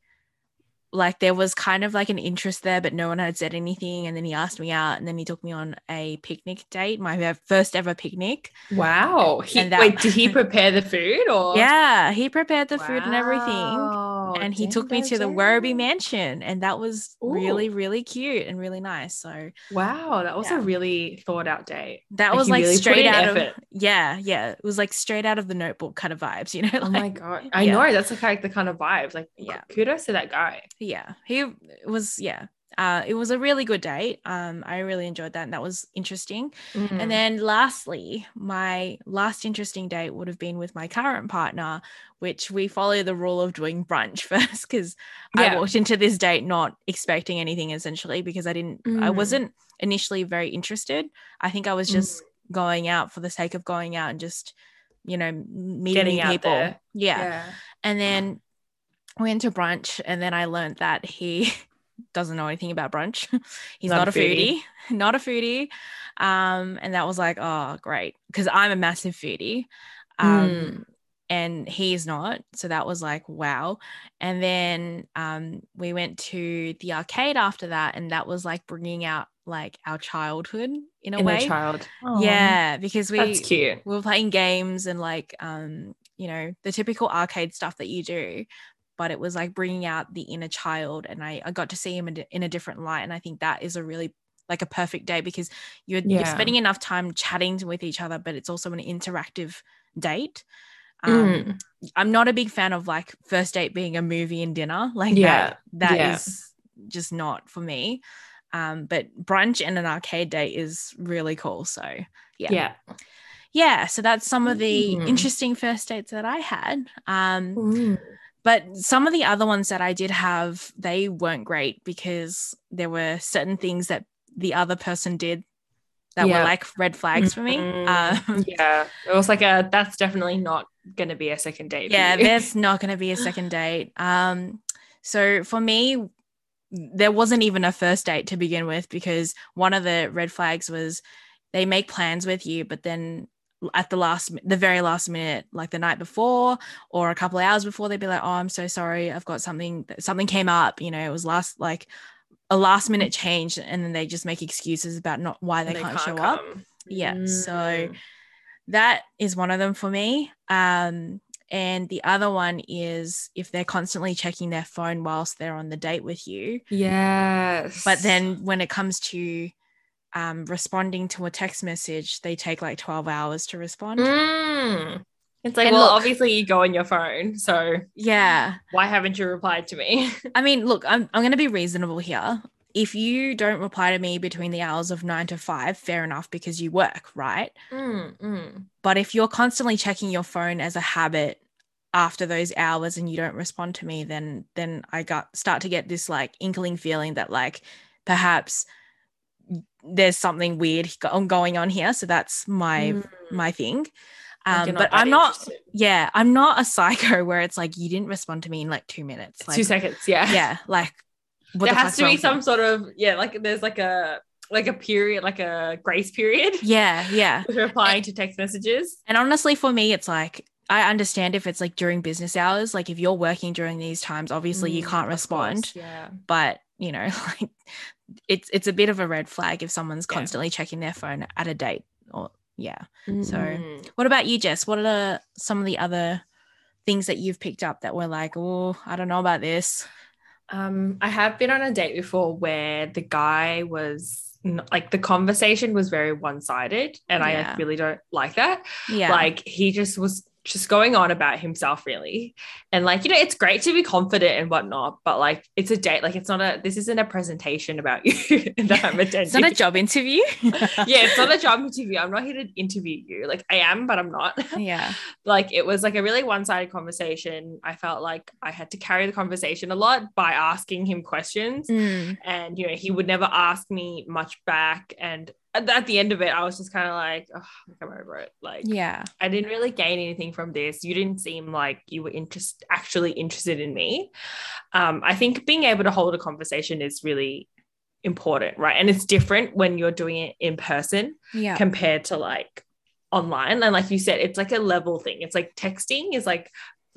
like there was kind of like an interest there, but no one had said anything. And then he asked me out, and then he took me on a picnic date, my first ever picnic. Wow. He, that- wait, did he prepare the food or? Yeah, he prepared the food and everything. And he took me to the. Werribee Mansion, and that was really, Ooh. really cute and really nice. So Wow, that was Yeah. a really thought out date. that Like, was like really straight out effort. of yeah, yeah. It was like straight out of the Notebook kind of vibes, you know. Oh <laughs> my god. I yeah. know that's like, like the kind of vibes. Like Yeah. kudos to that guy. Yeah he was yeah. Uh it was a really good date. Um i really enjoyed that and that was interesting. Mm. and then lastly my last interesting date would have been with my current partner which we follow the rule of doing brunch <laughs> first because i walked into this date not expecting anything essentially because i didn't i Mm. wasn't initially very interested. I think i was just going out for the sake of going out and just you know meeting Getting people. there. yeah. And then went to brunch, and then I learned that he <laughs> doesn't know anything about brunch. <laughs> He's Not not, a a foodie, <laughs> not a foodie. Um, and that was like, oh, great, because I'm a massive foodie. Um, Mm. and he's not. So that was like, wow. And then um, we went to the arcade after that, and that was like bringing out like our childhood in a In way. child. Aw, Yeah, because we That's cute. we were playing games and like um you know the typical arcade stuff that you do but it was like bringing out the inner child and i, I got to see him in, a- in a different light and i think that is a really like a perfect day because you're, you're spending enough time chatting with each other but it's also an interactive date um Mm. i'm not a big fan of like first date being a movie and dinner like Yeah, that that is yeah. just not for me um but brunch and an arcade date is really cool so yeah Yeah. yeah so that's some of the Mm. interesting first dates that i had um Mm. But some of the other ones that i did have they weren't great because there were certain things that the other person did that Yeah. were like red flags for me Mm. um yeah. It was like a that's definitely not gonna be a second date. yeah there's not going to be a second date um so for me there wasn't even a first date to begin with because one of the red flags was they make plans with you but then at the last the very last minute like the night before or a couple of hours before they'd be like oh i'm so sorry i've got something something came up you know it was last like a last minute change and then they just make excuses about not why they, And can't, show up come. Yeah, so- Mm. that is one of them for me. Um, and the other one is if they're constantly checking their phone whilst they're on the date with you. yes. But then when it comes to um, responding to a text message, they take like 12 hours to respond. Mm. It's like, And well, look- obviously you go on your phone, so Yeah. why haven't you replied to me? <laughs> I mean, look, I'm, I'm going to be reasonable here. If you don't reply to me between the hours of nine to five, fair enough because you work, right? Mm, mm. But if you're constantly checking your phone as a habit after those hours and you don't respond to me, then then I got start to get this like inkling feeling that like perhaps there's something weird go- going on here. So that's my Mm. my thing. Um, but I'm not. interested. Yeah, I'm not a <laughs> psycho where it's like you didn't respond to me in like two minutes. Like, Two seconds, yeah. yeah, like what there the has to be some you? sort of yeah, like there's like a like a period, like a grace period <laughs> Yeah, yeah. <laughs> with replying to text messages. And honestly, for me, it's like I understand if it's like during business hours. Like if you're working during these times, obviously you Mm, can't respond. course, Yeah. But you know, like it's it's a bit of a red flag if someone's Yeah. constantly checking their phone at a date. Or yeah. So Mm. what about you, Jess? What are some of the other things that you've picked up that were like, oh, I don't know about this? Um, I have been on a date before where the guy was like the conversation was very one-sided, and I Yeah. like, really don't like that. Yeah. Like he just was just going on about himself really. And like you know it's great to be confident and whatnot but like it's a date like it's not a this isn't a presentation about <laughs> you that i'm attending. It's not a job interview. <laughs> yeah it's not a job interview. I'm not here to interview you. Like i am but i'm not. <laughs> Yeah. like it was like a really one-sided conversation. I felt like i had to carry the conversation a lot by asking him questions. Mm. and you know he would never ask me much back. And at, at the end of it, I was just kind of like, oh, I'm over it. Like, yeah, I didn't really gain anything from this. You didn't seem like you were interest actually interested in me. Um, I think being able to hold a conversation is really important, right? And it's different when you're doing it in person yeah, compared to like online. And like you said, it's like a level thing. It's like texting is like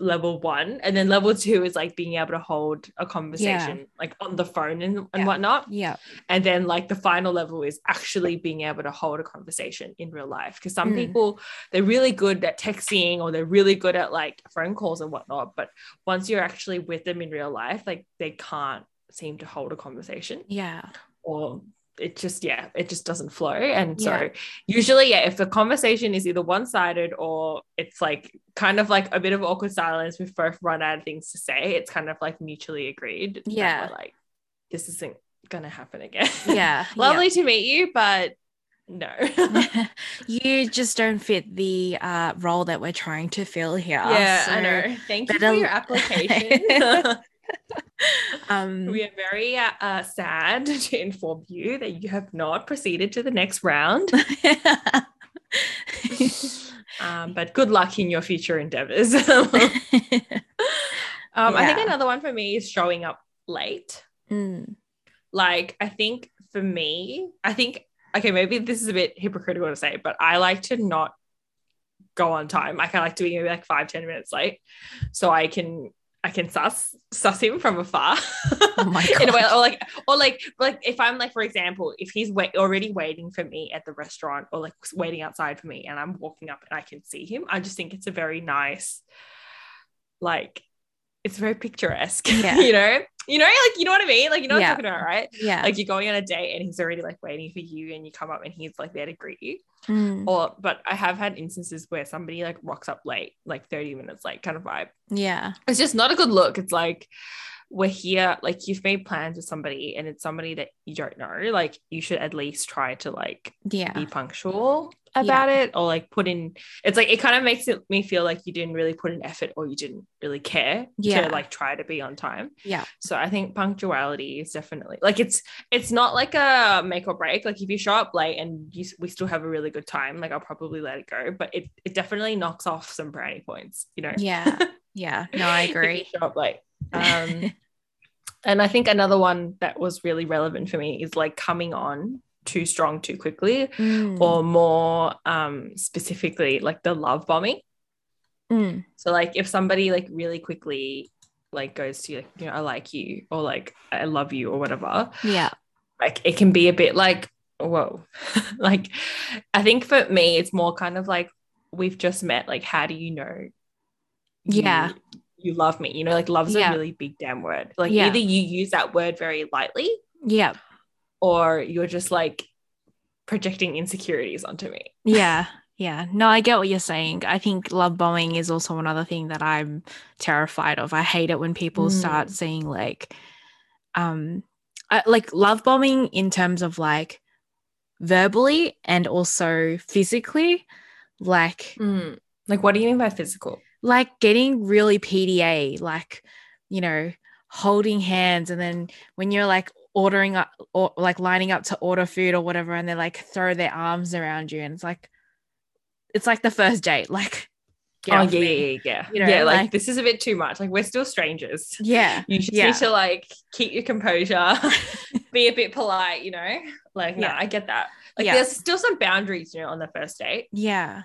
level one, and then level two is like being able to hold a conversation like on the phone and, and Yeah. whatnot. yeah, And then like the final level is actually being able to hold a conversation in real life. Because some Mm. people they're really good at texting or they're really good at like phone calls and whatnot. But once you're actually with them in real life, like they can't seem to hold a conversation yeah, or it just yeah it just doesn't flow and Yeah. so usually yeah if the conversation is either one-sided or it's like kind of like a bit of awkward silence we've both run out of things to say it's kind of like mutually agreed Yeah. like this isn't gonna happen again <laughs> yeah. lovely to meet you but no <laughs> you just don't fit the uh, role that we're trying to fill here. yeah i know thank you for your application <laughs> <laughs> Um, we are very uh, uh, sad <laughs> to inform you that you have not proceeded to the next round <laughs> um, but good luck in your future endeavors. um, I think another one for me is showing up late. Mm, Like, I think for me, I think, okay, maybe this is a bit hypocritical to say, but I like to not go on time. Like, I like to be maybe like five, 10 minutes late so I can. I can suss suss him from afar. Oh my <laughs> In a way, or like, or like, like if I'm like, for example, if he's wait, already waiting for me at the restaurant, or like waiting outside for me, and I'm walking up and I can see him, I just think it's a very nice, like, it's very picturesque. <laughs> Yeah. you know, you know, like you know what I mean, like you know what Yeah. I'm talking about, right? yeah. Like you're going on a date and he's already like waiting for you, and you come up and he's like there to greet you. Mm, Or, but I have had instances where somebody like rocks up late, like 30 minutes late, kind of vibe yeah. it's just not a good look. It's like we're here, like you've made plans with somebody and it's somebody that you don't know. Like you should at least try to like Yeah. be punctual about it or like put in it's like it kind of makes it me feel like you didn't really put an effort or you didn't really care Yeah. to like try to be on time. Yeah. So I think punctuality is definitely like it's it's not like a make or break. Like if you show up late and you we still have a really good time, like I'll probably let it go. But it it definitely knocks off some brownie points, you know. Yeah. <laughs> Yeah. No, I agree. show up late. Um, and I think another one that was really relevant for me is like coming on too strong too quickly, Mm, or more um, specifically like the love bombing. mm, So like if somebody like really quickly like goes to you, like, you know, I like you or like I love you or whatever, yeah. like it can be a bit like whoa. <laughs> like I think for me it's more kind of like we've just met. Like how do you know? you- Yeah. You love me, you know, like love's Yeah. a really big damn word. Like Yeah. either you use that word very lightly Yeah. or you're just like projecting insecurities onto me. <laughs> Yeah. Yeah. No, I get what you're saying. I think love bombing is also another thing that I'm terrified of. I hate it when people start Mm. saying like um I, like love bombing in terms of like verbally and also physically like Like what do you mean by physical? Like getting really PDA, like, you know, holding hands. And then when you're like ordering up or like lining up to order food or whatever, and they like throw their arms around you, and it's like, it's like the first date. <laughs> Like, oh yeah, me. yeah, yeah, You know, yeah. Like, like- this is a bit too much. Like we're still strangers. Yeah. <laughs> You just Yeah. need to like keep your composure, <laughs> be a bit polite, you know? Like, no, Yeah. I get that. Like Yeah. there's still some boundaries, you know, on the first date. Yeah.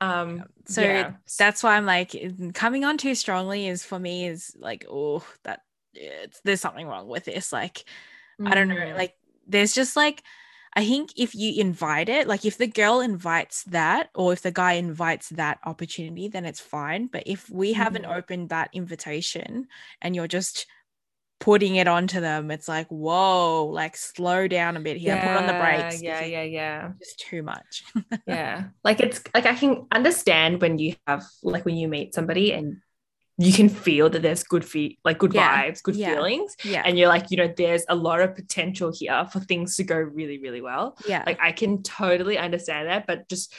Um So yeah. that's why I'm like, coming on too strongly is for me is like, oh, that it's, there's something wrong with this. Like, I don't know. Mm. Like, there's just like, I think if you invite it, like if the girl invites that or if the guy invites that opportunity, then it's fine. But if we haven't Mhm. opened that invitation and you're just putting it onto them, it's like, whoa, like slow down a bit here, put on the brakes. Yeah, yeah, yeah. Just too much. <laughs> yeah like it's like i can understand when you have like when you meet somebody and you can feel that there's good feet like good Yeah, vibes good yeah. feelings yeah. and you're like you know there's a lot of potential here for things to go really really well yeah. like i can totally understand that but just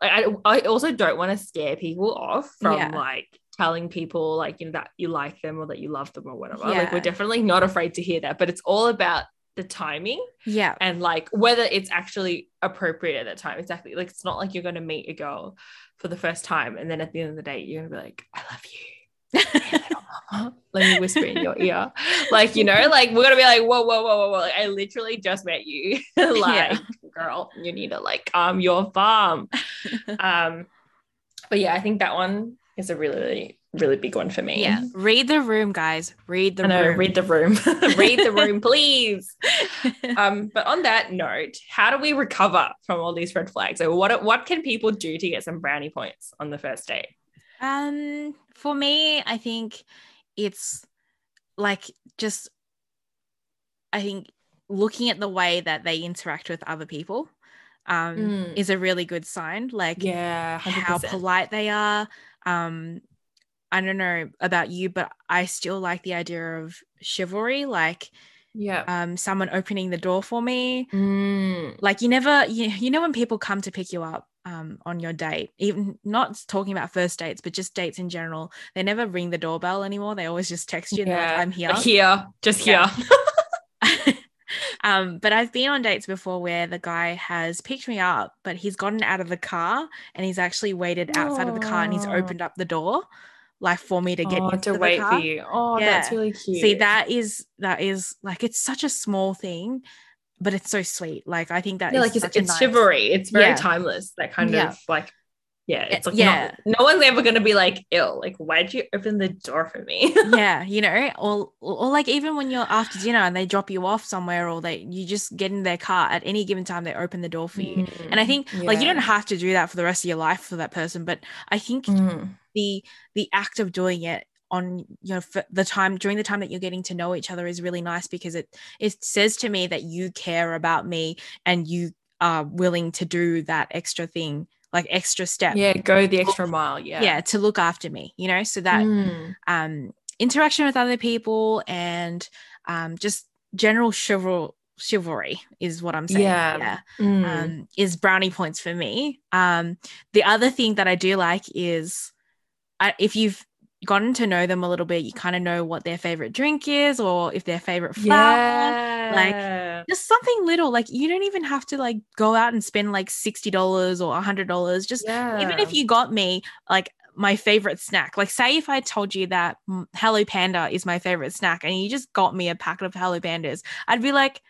like i, I also don't want to scare people off from Yeah. like telling people like you know that you like them or that you love them or whatever Yeah. like we're definitely not afraid to hear that but it's all about the timing Yeah. and like whether it's actually appropriate at that time. Exactly. Like it's not like you're going to meet a girl for the first time and then at the end of the day you're going to be like, I love you. Hey, little mama. Let me whisper in your ear. Like, you know, like we're going to be like, whoa, whoa, whoa, whoa, whoa. Like, I literally just met you. <laughs> like, Yeah. girl, you need to like calm your farm. <laughs> um, but yeah, I think that one is a really, really, really big one for me. Yeah. Read the room, guys. Read the I know, room. read the room. <laughs> read the room, <laughs> please. <laughs> Um, but on that note, how do we recover from all these red flags? So what what can people do to get some brownie points on the first date? Um, for me, I think it's like just I think looking at the way that they interact with other people um Mm. is a really good sign. Like Yeah, how polite they are. Um, I don't know about you, but I still like the idea of chivalry, like Yeah. um someone opening the door for me. Mm. Like you never you, you know when people come to pick you up um on your date, even not talking about first dates, but just dates in general, they never ring the doorbell anymore. They always just text you they're like, Yeah. I'm here. Here, just here. <laughs> Yeah. um, but I've been on dates before where the guy has picked me up, but he's gotten out of the car and he's actually waited outside of the car and he's opened up the door, like for me to get oh, into to wait for you. Oh, that's really cute. See, that is that is like it's such a small thing, but it's so sweet. Like I think that yeah, is like it's, such a it's nice- chivalry. It's very Yeah. timeless. That kind Yeah. of like, yeah, it's like Yeah. Not, no one's ever gonna be like ill. Like, why'd you open the door for me? <laughs> yeah, you know, or, or like even when you're after dinner and they drop you off somewhere, or they you just get in their car at any given time, they open the door for you. And I think like you don't Mm, have to do that for the rest of your life for that person, but I think Mm. the the act of doing it on you know for the time during the time that you're getting to know each other is really nice because it it says to me that you care about me and you are willing to do that extra thing like extra step Yeah, go the extra mile. Yeah. yeah to look after me you know so that Mm. um interaction with other people and um just general chival- chivalry is what i'm saying Yeah. yeah Mm. um, is brownie points for me. Um, the other thing that I do like is I, if you've gotten to know them a little bit, you kind of know what their favorite drink is or if their favorite flower. yeah. like Just something little, like you don't even have to like go out and spend like sixty dollars or a hundred dollars. Just yeah. even if you got me like my favorite snack, like say if I told you that mm, Hello Panda is my favorite snack and you just got me a packet of Hello Pandas, I'd be like,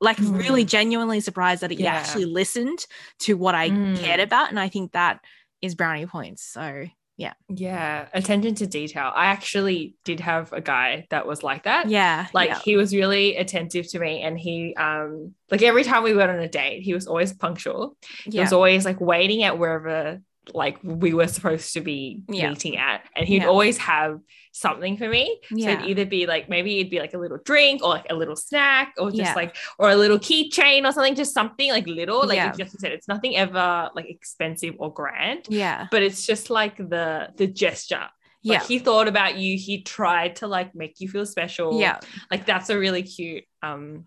like really Mm. genuinely surprised that you Yeah. actually listened to what I cared Mm. about. And I think that is brownie points. So Yeah, Yeah. attention to detail. I actually did have a guy that was like that. yeah, Like yeah, he was really attentive to me and he um like every time we went on a date, he was always punctual. He was always like waiting at wherever like we were supposed to be Yeah. meeting at. And he'd Yeah. always have something for me. So it'd either be like maybe it'd be like a little drink or like a little snack or just Yeah. like or a little keychain or something, just something like little. Like Yeah. just said, it's nothing ever like expensive or grand yeah, but it's just like the the gesture yeah, he thought about you he tried to like make you feel special yeah. like that's a really cute um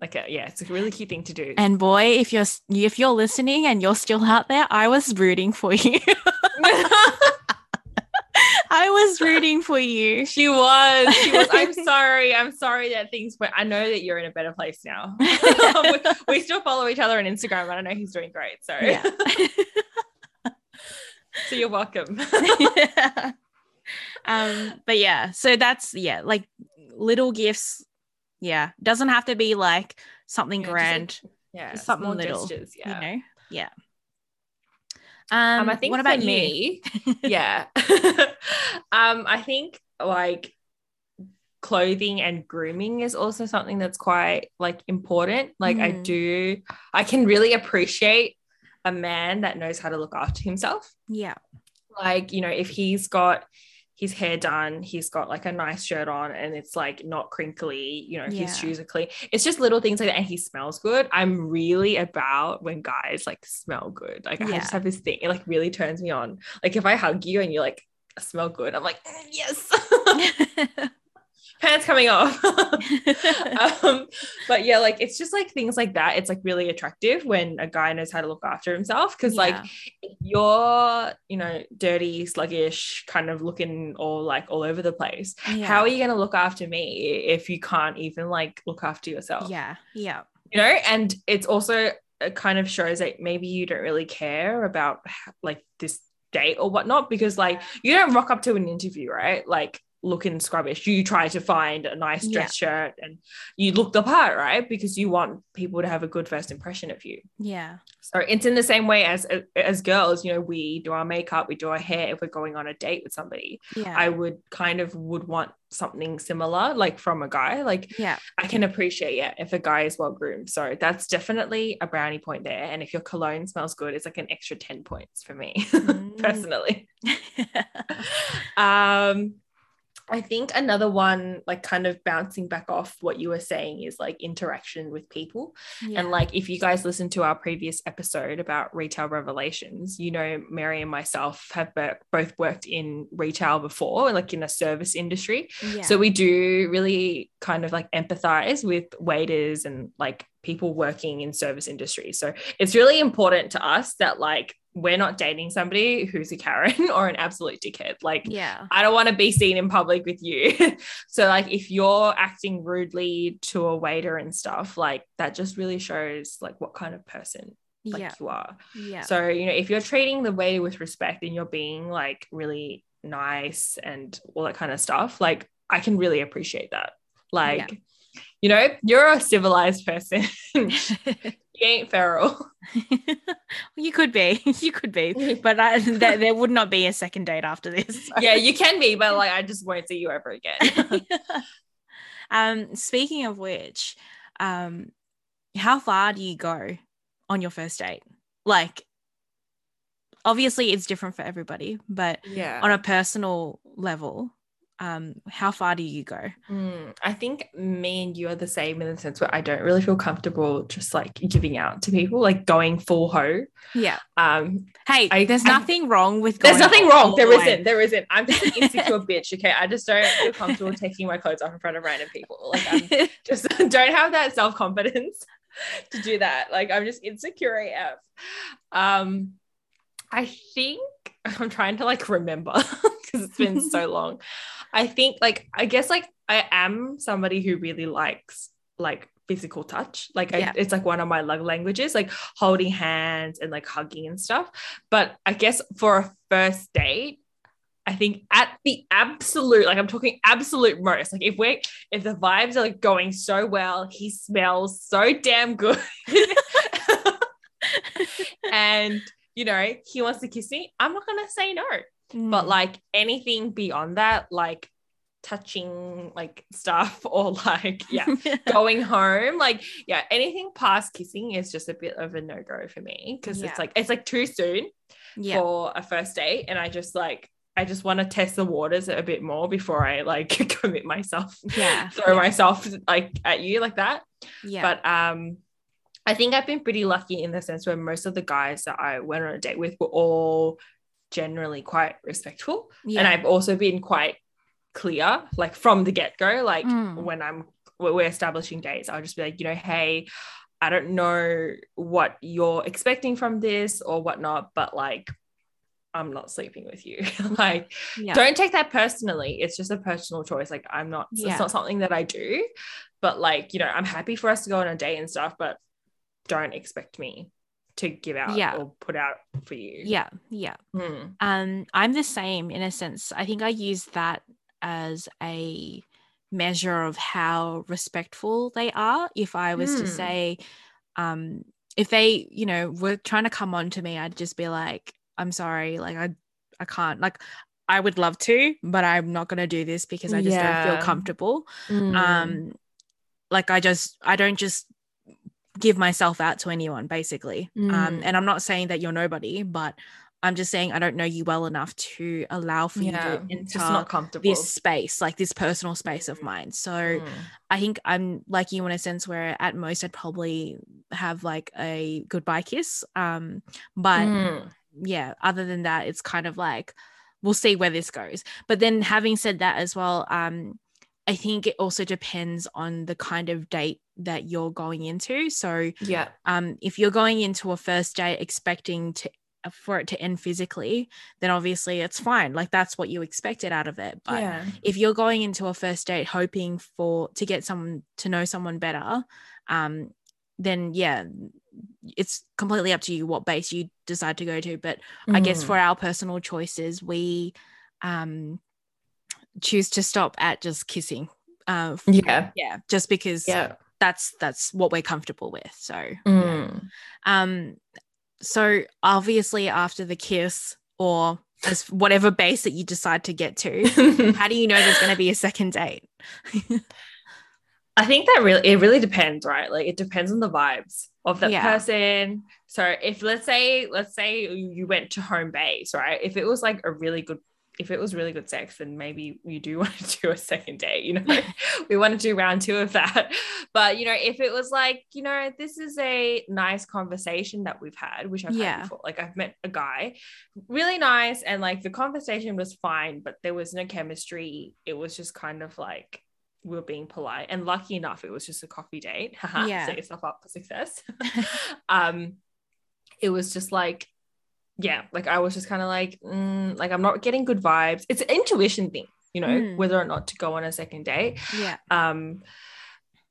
like a, yeah it's a really cute thing to do. And boy, if you're if you're listening and you're still out there, I was rooting for you. <laughs> I was rooting for you. she was. She was. I'm <laughs> sorry. I'm sorry that things but i know that you're in a better place now. We, <laughs> we still follow each other on instagram. I know he's doing great so. Yeah. so you're welcome. Um but yeah so that's yeah like little gifts yeah doesn't have to be like something Yeah, just, like, grand yeah Just something little, gestures yeah you know yeah um, Um, I think what about you me, <laughs> yeah. <laughs> um, I think like clothing and grooming is also something that's quite like important. Like I Mm. do, I can really appreciate a man that knows how to look after himself. yeah Like, you know, if he's got his hair done, he's got like a nice shirt on and it's like not crinkly, you know, Yeah. his shoes are clean. It's just little things like that. And he smells good. I'm really about when guys like smell good. Like I just have this thing, it like really turns me on. Like if I hug you and you like smell good, I'm like, "Mm, yes. <laughs> <laughs> pants coming off. <laughs> <laughs> um, but yeah, like it's just like things like that. It's like really attractive when a guy knows how to look after himself. Cause yeah. like you're, you know, dirty, sluggish, kind of looking all like all over the place. Yeah. How are you gonna look after me if you can't even like look after yourself? Yeah. Yeah. You know, and it's also it kind of shows that maybe you don't really care about like this date or whatnot because like you don't rock up to an interview right like looking scrubbish. You try to find a nice dress yeah. shirt and you look the part, right? Because you want people to have a good first impression of you. Yeah. So it's in the same way as as girls, you know, we do our makeup, we do our hair if we're going on a date with somebody. Yeah. I would kind of would want something similar like from a guy. Like yeah, I can appreciate yeah if a guy is well groomed. So that's definitely a brownie point there. And if your cologne smells good, it's like an extra 10 points for me <laughs> mm. personally. <laughs> um I think another one, like kind of bouncing back off what you were saying, is like interaction with people. Yeah. And like, if you guys listen to our previous episode about retail revelations, you know, Mary and myself have both worked in retail before, like in a service industry. Yeah. So we do really kind of like empathize with waiters and like people working in service industry. So it's really important to us that like we're not dating somebody who's a Karen <laughs> or an absolute dickhead. Like, yeah, I don't want to be seen in public with you. <laughs> so, like, if you're acting rudely to a waiter and stuff, like that just really shows like what kind of person like yeah. you are. Yeah. So, you know, if you're treating the waiter with respect and you're being like really nice and all that kind of stuff, like I can really appreciate that. Like, yeah you know, you're a civilized person. <laughs> you ain't feral. <laughs> <laughs> you could be. <laughs> You could be. But I, there, there would not be a second date after this. So. Yeah, you can be, but like I just won't see you ever again. um, speaking of which, um, how far do you go on your first date? Like, obviously it's different for everybody, but yeah, on a personal level, um how far do you go? Mm, i think me and you are the same in the sense where i don't really feel comfortable just like giving out to people like going full ho. Yeah. Um hey I, there's I, nothing wrong with there's nothing wrong. There not there isn't. I'm just an <laughs> insecure bitch okay? I just don't feel comfortable taking my clothes off in front of random people. Like i'm <laughs> just <laughs> don't have that self-confidence to do that. Like i'm just insecure af um i think i'm trying to like remember because it's been so long I think like I guess like I am somebody who really likes like physical touch. Like yeah. I, it's like one of my love languages, like holding hands and like hugging and stuff. But I guess for a first date, I think at the absolute, like I'm talking absolute most, like if we're if the vibes are like going so well, he smells so damn good. <laughs> and you know, he wants to kiss me, I'm not gonna say no. Mm. But like anything beyond that, like touching like stuff <laughs> or like <laughs> yeah going home like yeah anything past kissing is just a bit of a no-go for me because yeah. it's like it's like too soon yeah. for a first date and i just like i just want to test the waters a bit more before i like <laughs> commit myself yeah throw yeah. myself like at you like that yeah but um i think i've been pretty lucky in the sense where most of the guys that i went on a date with were all generally quite respectful. Yeah. And I've also been quite clear, like from the get go, like mm. when I'm we're establishing dates, I'll just be like, you know, hey, I don't know what you're expecting from this or whatnot, but like I'm not sleeping with you. <laughs> like, yeah. don't take that personally. It's just a personal choice. Like, I'm not, yeah. it's not something that I do, but like, you know, I'm happy for us to go on a date and stuff, but don't expect me to give out yeah. or put out for you. Yeah, yeah. Mm. Um, I'm the same in a sense. I think I use that as a measure of how respectful they are. If I was mm. to hmm. say, um, if they, you know, were trying to come on to me, I'd just be like, I'm sorry, like I I can't like I would love to, but I'm not gonna do this because I just yeah. don't feel comfortable. Mm. Um like I just I don't just give myself out to anyone basically um, mm. um and i'm not saying that you're nobody but i'm just saying i don't know you well enough to allow for yeah, you to enter not comfortable. this space like this personal space of mm. mine so mm. i think i'm like you in a sense where at most i'd probably have like a goodbye kiss um but mm. yeah other than that it's kind of like we'll see where this goes but then having said that as well um I think it also depends on the kind of date that you're going into. So, yeah, um, if you're going into a first date expecting to for it to end physically, then obviously it's fine. Like that's what you expected out of it. But yeah. if you're going into a first date hoping for to get someone to know someone better, um, then yeah, it's completely up to you what base you decide to go to. But mm. I guess Mm. for our personal choices, we um choose to stop at just kissing. Uh, yeah, yeah, just because yeah. That's that's what we're comfortable with. So Mm. um, so obviously after the kiss or as whatever base that you decide to get to, <laughs> how do you know there's going to be a second date? I think that really it really depends, right? Like it depends on the vibes of that Yeah. person. So if let's say let's say you you went to home base, right? If it was like a really good if it was really good sex, then maybe you do <laughs> want to do a second date, you know. <laughs> we want to do round two of that. <laughs> But you know, if it was like, you know, this is a nice conversation that we've had, which I've Yeah. had before. Like I've met a guy, really nice, and like the conversation was fine, but there was no chemistry. It was just kind of like we were being polite and lucky enough it was just a coffee date Yeah. set yourself up for success um it was just like yeah like i was just kind of like mm, like i'm not getting good vibes it's an intuition thing you know Mm. whether or not to go on a second date yeah. um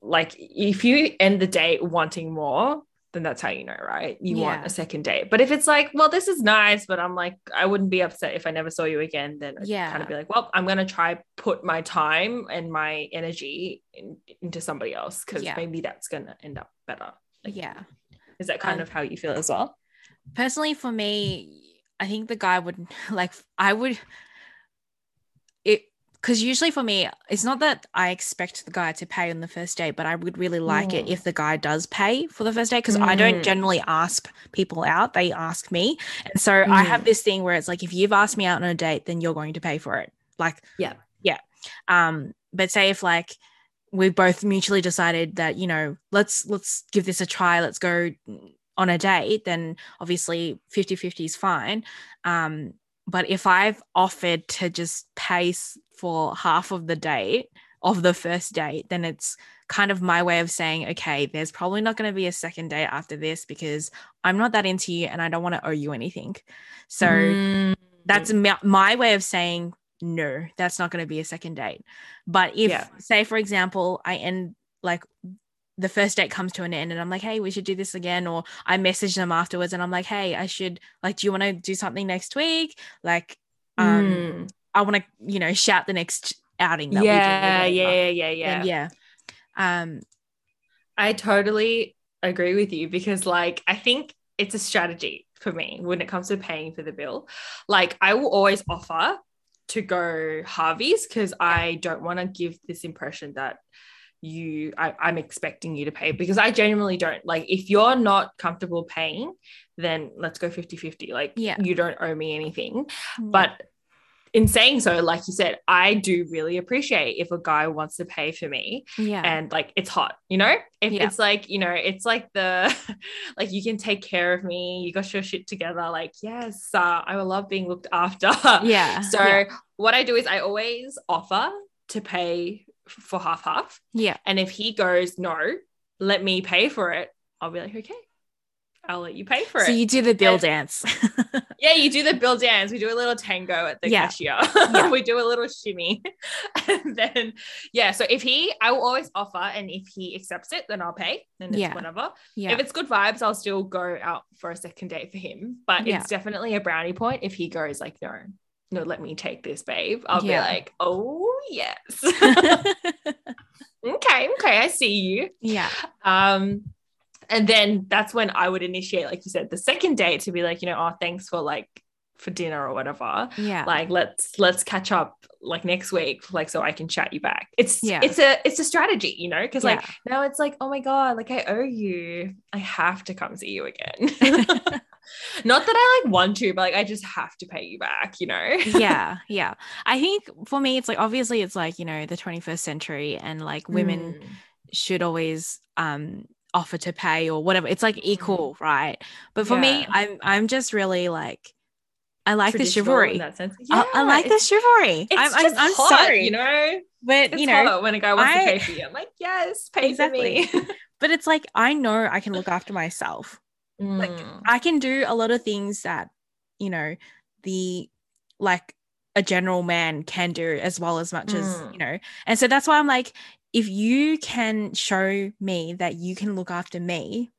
like if you end the date wanting more then that's how you know right you want a second date but if it's like well this is nice but i'm like i wouldn't be upset if i never saw you again then I'd Yeah. kind of be like well i'm going to try put my time and my energy in, into somebody else because Yeah. maybe that's going to end up better like, yeah. is that kind Um, of how you feel as well Personally, for me, I think the guy would <laughs> like, I would, it, because usually for me, it's not that I expect the guy to pay on the first date, but I would really like it Mm. if the guy does pay for the first date because I don't Mm. generally ask people out, they ask me. And so I have Mm. this thing where it's like, if you've asked me out on a date, then you're going to pay for it. Like, Yeah. Yeah. Um, but say if like, we both mutually decided that you know let's let's give this a try let's go on a date then obviously 50-50 is fine um but if i've offered to just pay s- for half of the date of the first date then it's kind of my way of saying okay there's probably not going to be a second date after this because i'm not that into you and i don't want to owe you anything so Mm. that's my way of saying no that's not going to be a second date but if Yeah. say for example i end like the first date comes to an end and i'm like hey we should do this again or i message them afterwards and i'm like hey i should like do you want to do something next week like um Mm. i want to you know shout the next outing that yeah we do yeah yeah yeah then yeah um I totally agree with you because, like, I think it's a strategy for me when it comes to paying for the bill. Like, I will always offer to go Harvey's because I don't want to give this impression that you I, I'm expecting you to pay because I genuinely don't like if you're not comfortable paying, then let's go 50-50. Like Yeah. you don't owe me anything. But in saying so, like you said, I do really appreciate if a guy wants to pay for me yeah and like it's hot, you know? If Yeah. it's like, you know, it's like the <laughs> like you can take care of me, you got your shit together, like, yes, uh, I will love being looked after. yeah <laughs> So yeah, what I do is I always offer to pay for half half. yeah And if he goes, no, let me pay for it, I'll be like, okay, I'll let you pay for so it. So you do the bill And- dance <laughs> Yeah, you do the bill dance. We do a little tango at the Yeah. cashier. <laughs> Yeah. we do a little shimmy. <laughs> and then, yeah. So if he, I will always offer, and if he accepts it, then I'll pay. Then it's Yeah. whatever. yeah If it's good vibes, I'll still go out for a second date for him. But it's definitely a brownie point if he goes like, no, no, let me take this, babe. I'll Yeah. be like, oh yes. <laughs> okay, okay, I see you. yeah Um, and then that's when I would initiate, like you said, the second date to be like, you know, oh, thanks for like for dinner or whatever. yeah Like let's let's catch up like next week, like so I can chat you back. It's Yeah. it's a it's a strategy, you know, because like Yeah. now it's like, oh my god, like I owe you. I have to come see you again. <laughs> <laughs> Not that I like want to, but like I just have to pay you back, you know? <laughs> yeah yeah i think for me it's like obviously it's like you know the 21st century and like women Mm. should always um offer to pay or whatever it's like equal right but for me i'm i'm just really like I like the chivalry. in that sense. Yeah, I, I like the chivalry. It's I'm, I'm, I'm hot, sorry, you know. but It's you know, when a guy wants I- to pay for you. I'm like, yes, pay Exactly. for me. <laughs> but it's like I know I can look after myself. Like Mm. I can do a lot of things that you know the like a general man can do as well as much as Mm. you know and so that's why i'm like if you can show me that you can look after me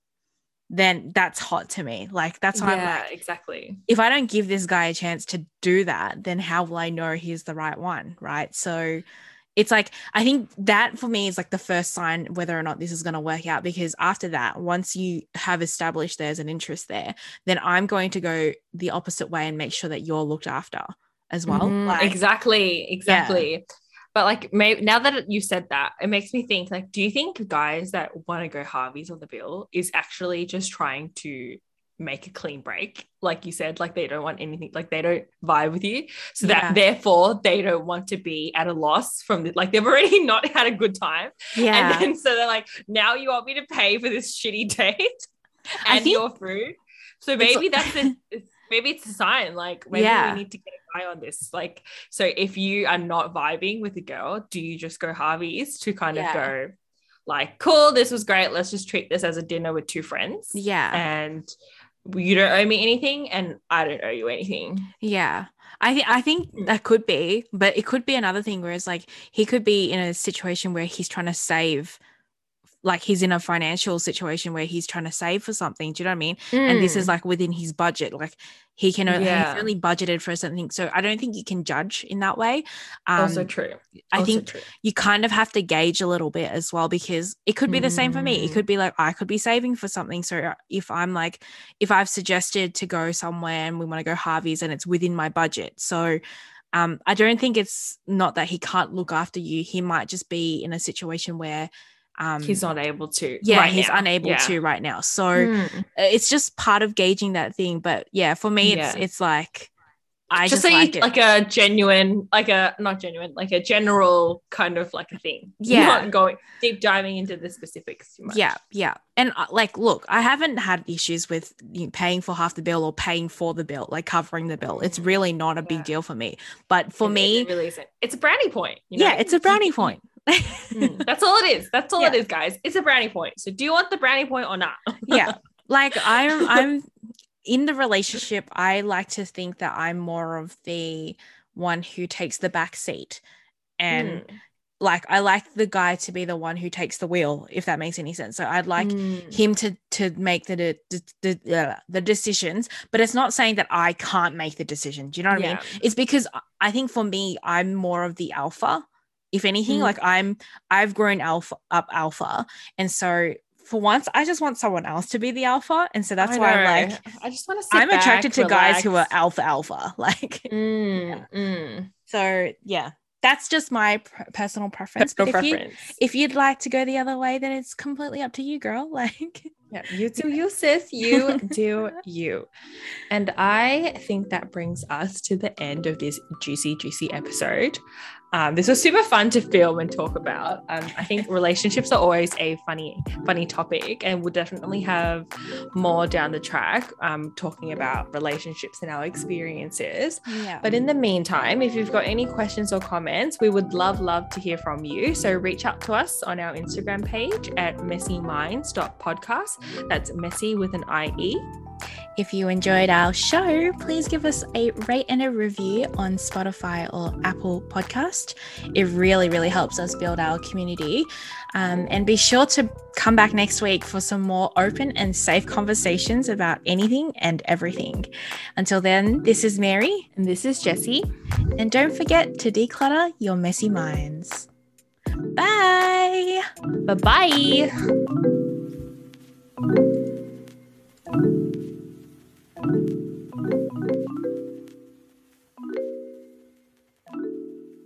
then that's hot to me like that's why i'm yeah, like exactly. if i don't give this guy a chance to do that then how will i know he's the right one right so it's like i think that for me is like the first sign whether or not this is going to work out because after that once you have established there's an interest there then i'm going to go the opposite way and make sure that you're looked after as well Mhm, like exactly, exactly. But like, maybe now that you said that, it makes me think. Like, do you think guys that want to go Harvey's on the bill is actually just trying to make a clean break? Like you said, like they don't want anything, like they don't vibe with you, so Yeah. that therefore they don't want to be at a loss from the, like they've already <laughs> not had a good time, yeah and then so they're like, now you want me to pay for this shitty date and your food. So maybe that's the maybe it's a sign. Like maybe Yeah. we need to get a guy on this. Like so, if you are not vibing with a girl, do you just go Harvey's to kind Yeah. of go like, cool, this was great. Let's just treat this as a dinner with two friends. yeah And you don't owe me anything, and I don't owe you anything. Yeah. I think I think Mm. that could be, but it could be another thing where it's like he could be in a situation where he's trying to save like he's in a financial situation where he's trying to save for something. Do you know what I mean? And this is like within his budget. Like he can o- Mm. Yeah. he's only budgeted for something. So I don't think you can judge in that way. Um also true. I Also think true. you kind of have to gauge a little bit as well because it could be the same for me. It Mm. could be like I could be saving for something. So uh, if I'm like, if I've suggested to go somewhere and we want to go Harvey's and it's within my budget. So um, I don't think it's not that he can't look after you. He might just be in a situation where um, he's not able to. yeah, right he's now. unable Yeah. to right now. So Mm. it's just part of gauging that thing. But yeah, for me, it's Yeah. it's like I just just, like like a genuine, like a not genuine, like a general kind of like a thing. Yeah. not going deep diving into the specifics too much. Yeah, yeah. And uh, like, look, I haven't had issues with you know, paying for half the bill or paying for the bill, like covering the bill. It's really not a big Yeah. deal for me. But for It- me, it really isn't. It's a brownie point. you know? yeah, it's a brownie point. Mm, That's all it is. That's all it Yeah. is, guys. It's a brownie point. So do you want the brownie point or not? <laughs> yeah. Like I'm I'm in the relationship, I like to think that I'm more of the one who takes the back seat. And Mm. like I like the guy to be the one who takes the wheel, if that makes any sense. So I'd like Mm. him to to make the the, the, uh, the decisions but it's not saying that i can't make the decision do you know what i mean it's because i think for me i'm more of the alpha if anything Mm. like i'm i've grown alpha up alpha and so for once i just want someone else to be the alpha and so that's I why i'm like I just want to. Say I'm attracted to guys who are alpha alpha <laughs> like Mm, mm. so yeah that's just my pr- personal preference Personal but if, you, preference. if you'd like to go the other way then it's completely up to you girl <laughs> like Yeah, you <laughs> do you, sis. You do you. And I think that brings us to the end of this juicy, juicy episode. Um, this was super fun to film and talk about. Um, I think relationships are always a funny, funny topic, and we'll definitely have more down the track um, talking about relationships and our experiences. yeah But in the meantime, if you've got any questions or comments, we would love, love to hear from you. So reach out to us on our Instagram page at messieminds.podcast. That's messy with an IE. If you enjoyed our show, please give us a rate and a review on Spotify or Apple Podcast. It really, really helps us build our community. Um, and be sure to come back next week for some more open and safe conversations about anything and everything. Until then, this is Mary. And this is Jessie. And don't forget to declutter your messy minds. Bye. Bye bye.